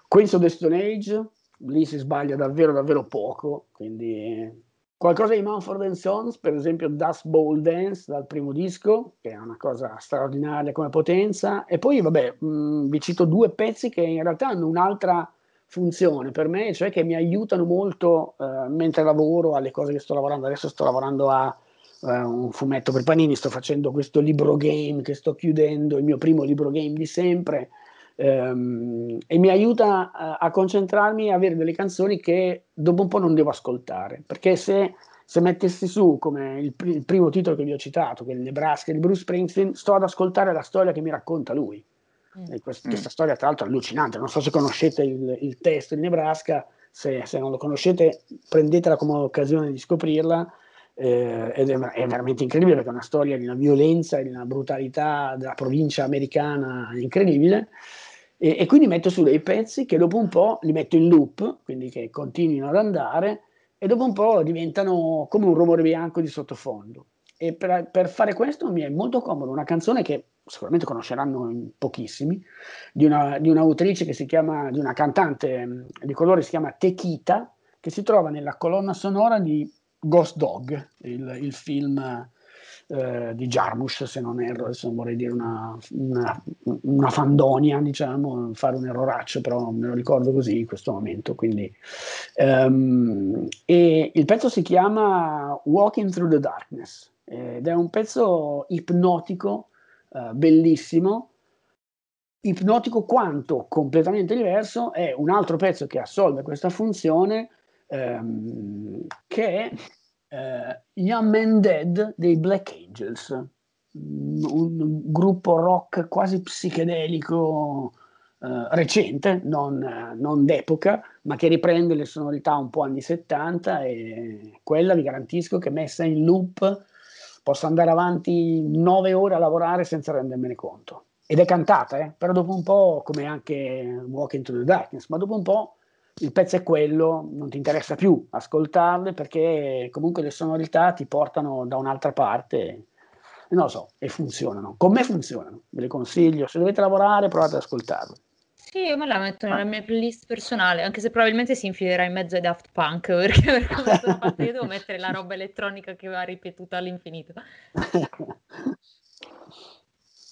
Queens of the Stone Age, lì si sbaglia davvero davvero poco, quindi qualcosa di Manford Sons, per esempio Dust Bowl Dance dal primo disco, che è una cosa straordinaria come potenza, e poi vabbè mh, vi cito due pezzi che in realtà hanno un'altra funzione per me, cioè che mi aiutano molto eh, mentre lavoro alle cose che sto lavorando. Adesso sto lavorando a un fumetto per Panini, sto facendo questo libro game che sto chiudendo, il mio primo libro game di sempre, um, e mi aiuta a, a concentrarmi e avere delle canzoni che dopo un po' non devo ascoltare, perché se se mettessi su come il, il, primo titolo che vi ho citato, che è il Nebraska di Bruce Springsteen, sto ad ascoltare la storia che mi racconta lui. Mm. Questa, questa, storia, tra l'altro, è allucinante. Non so se conoscete il, il testo di Nebraska, se, se, non lo conoscete, prendetela come occasione di scoprirla eh, ed è, è, veramente incredibile perché è una storia di una violenza e di una brutalità della provincia americana incredibile. E, e, quindi metto su dei pezzi che dopo un po' li metto in loop, quindi che continuino ad andare, e dopo un po' diventano come un rumore bianco di sottofondo. E per, per fare questo mi è molto comodo una canzone che sicuramente conosceranno pochissimi, di, una, di un'autrice che si chiama, di una cantante di colore, si chiama Tequita, che si trova nella colonna sonora di Ghost Dog, il, il film eh, di Jarmusch, se non erro, adesso non vorrei dire una, una, una, fandonia, diciamo, fare un erroraccio, però me lo ricordo così in questo momento. Quindi, um, e il pezzo si chiama Walking Through the Darkness ed è un pezzo ipnotico, uh, bellissimo, ipnotico quanto completamente diverso è un altro pezzo che assolve questa funzione ehm, che è eh, Young Man Dead dei Black Angels, un gruppo rock quasi psichedelico eh, recente, non, non, d'epoca, ma che riprende le sonorità un po' anni 70 e quella vi garantisco che messa in loop posso andare avanti nove ore a lavorare senza rendermene conto. Ed è cantata, eh? però dopo un po', come anche Walk into the Darkness, ma dopo un po' il pezzo è quello, non ti interessa più ascoltarle perché comunque le sonorità ti portano da un'altra parte, non lo so, e funzionano. Con me funzionano, ve le consiglio. Se dovete lavorare, provate ad ascoltarle. Sì, io me la metto nella ah. mia playlist personale, anche se probabilmente si infilerà in mezzo ai Daft Punk, perché per come sono fatta io devo mettere la roba elettronica che va ripetuta all'infinito.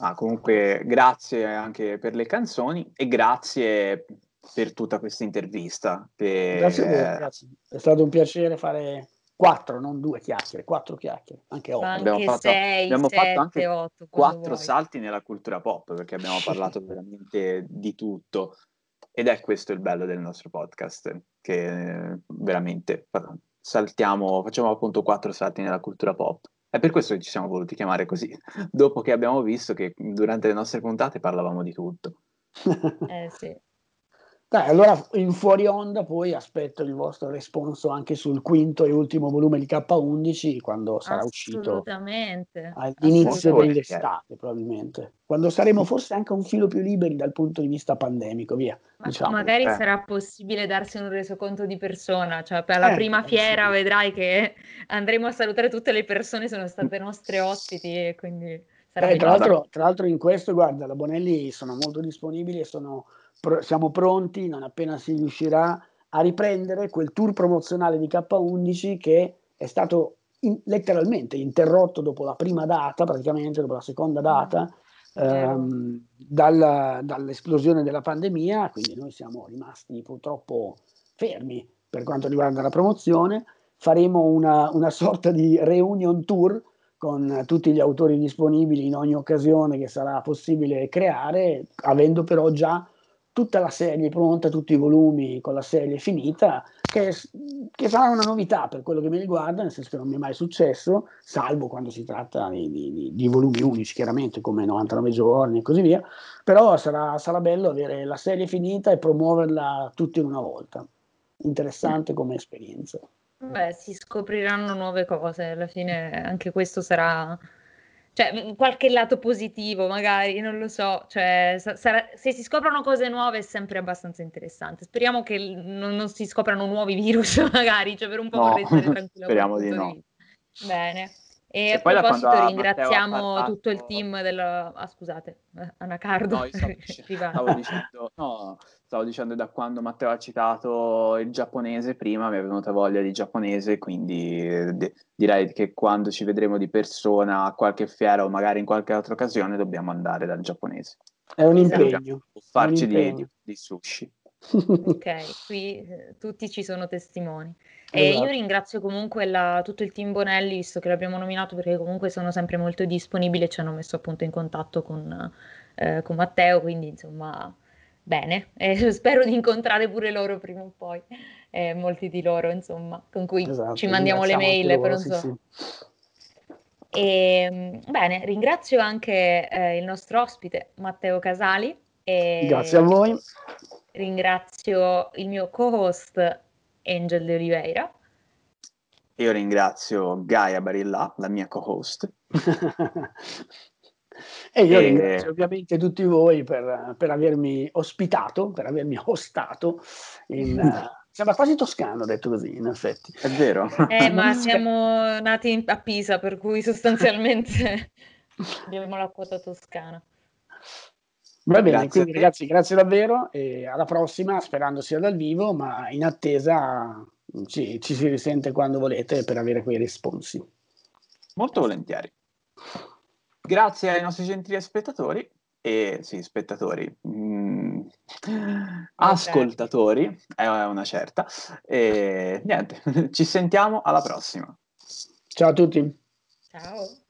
Ah, comunque grazie anche per le canzoni e grazie per tutta questa intervista. Per... Grazie, a voi, grazie. È stato un piacere fare quattro, non due chiacchiere, quattro chiacchiere, anche otto. Anche abbiamo fatto, sei, abbiamo sette, fatto anche otto, quattro vuoi. salti nella cultura pop perché abbiamo parlato veramente di tutto. Ed è questo il bello del nostro podcast, che veramente saltiamo, facciamo appunto quattro salti nella cultura pop. È per questo che ci siamo voluti chiamare così, dopo che abbiamo visto che durante le nostre puntate parlavamo di tutto. eh sì. Dai, allora in fuori onda poi aspetto il vostro responso anche sul quinto e ultimo volume di K11 quando sarà uscito all'inizio dell'estate probabilmente, quando saremo forse anche un filo più liberi dal punto di vista pandemico, via. Ma diciamo. Magari eh. sarà possibile darsi un resoconto di persona, cioè per la eh, prima fiera sì. vedrai che andremo a salutare tutte le persone, sono state nostre ospiti e quindi... Eh, tra, l'altro, tra l'altro in questo, guarda, la Bonelli sono molto disponibili e sono pr- siamo pronti, non appena si riuscirà, a riprendere quel tour promozionale di K11 che è stato in, letteralmente interrotto dopo la prima data, praticamente dopo la seconda data, ehm, dalla, dall'esplosione della pandemia, quindi noi siamo rimasti purtroppo fermi per quanto riguarda la promozione. Faremo una, una sorta di reunion tour con tutti gli autori disponibili in ogni occasione che sarà possibile creare, avendo però già tutta la serie pronta, tutti i volumi con la serie finita, che, che, sarà una novità per quello che mi riguarda, nel senso che non mi è mai successo, salvo quando si tratta di, di, di volumi unici, chiaramente come 99 giorni e così via, però sarà, sarà bello avere la serie finita e promuoverla tutti in una volta. Interessante come esperienza. Beh, si scopriranno nuove cose, alla fine anche questo sarà cioè, mm, qualche lato positivo magari, non lo so, cioè, sarà, se si scoprono cose nuove è sempre abbastanza interessante. Speriamo che non, non si scoprano nuovi virus magari, cioè per un po' no, vorrei stare. Speriamo di no. Bene. E, e a proposito ringraziamo parlato... tutto il team del... Ah, scusate, eh, Anacardo. No, stavo, stavo, dicendo, no, stavo dicendo da quando Matteo ha citato il giapponese prima mi è venuta voglia di giapponese, quindi de- direi che quando ci vedremo di persona a qualche fiera o magari in qualche altra occasione dobbiamo andare dal giapponese. È un impegno. Farci un impegno. Di, di, di sushi. ok, qui eh, tutti ci sono testimoni. E esatto. io ringrazio comunque la, tutto il team Bonelli, visto che l'abbiamo nominato, perché comunque sono sempre molto disponibili e ci hanno messo appunto in contatto con, eh, con Matteo, quindi insomma bene. E spero di incontrare pure loro prima o poi, eh, molti di loro insomma, con cui esatto, ci mandiamo le mail, loro, però sì, sì. E, ehm, bene, ringrazio anche eh, il nostro ospite Matteo Casali. E Grazie a voi. Ringrazio il mio co-host Angel de Oliveira. Io ringrazio Gaia Barilla, la mia co-host. e io e... ringrazio ovviamente tutti voi per, per, avermi ospitato, per avermi hostato. In, uh, sembra quasi toscano detto così, in effetti. È vero. Eh, ma siamo nati a Pisa, per cui sostanzialmente abbiamo la quota toscana. Va bene, grazie quindi ragazzi, grazie davvero e alla prossima, sperando sia dal vivo, ma in attesa ci, ci si risente quando volete per avere quei responsi. Molto volentieri. Grazie ai nostri gentili spettatori e sì, spettatori, mm, ascoltatori, è una certa. E niente, ci sentiamo alla prossima. Ciao a tutti. Ciao.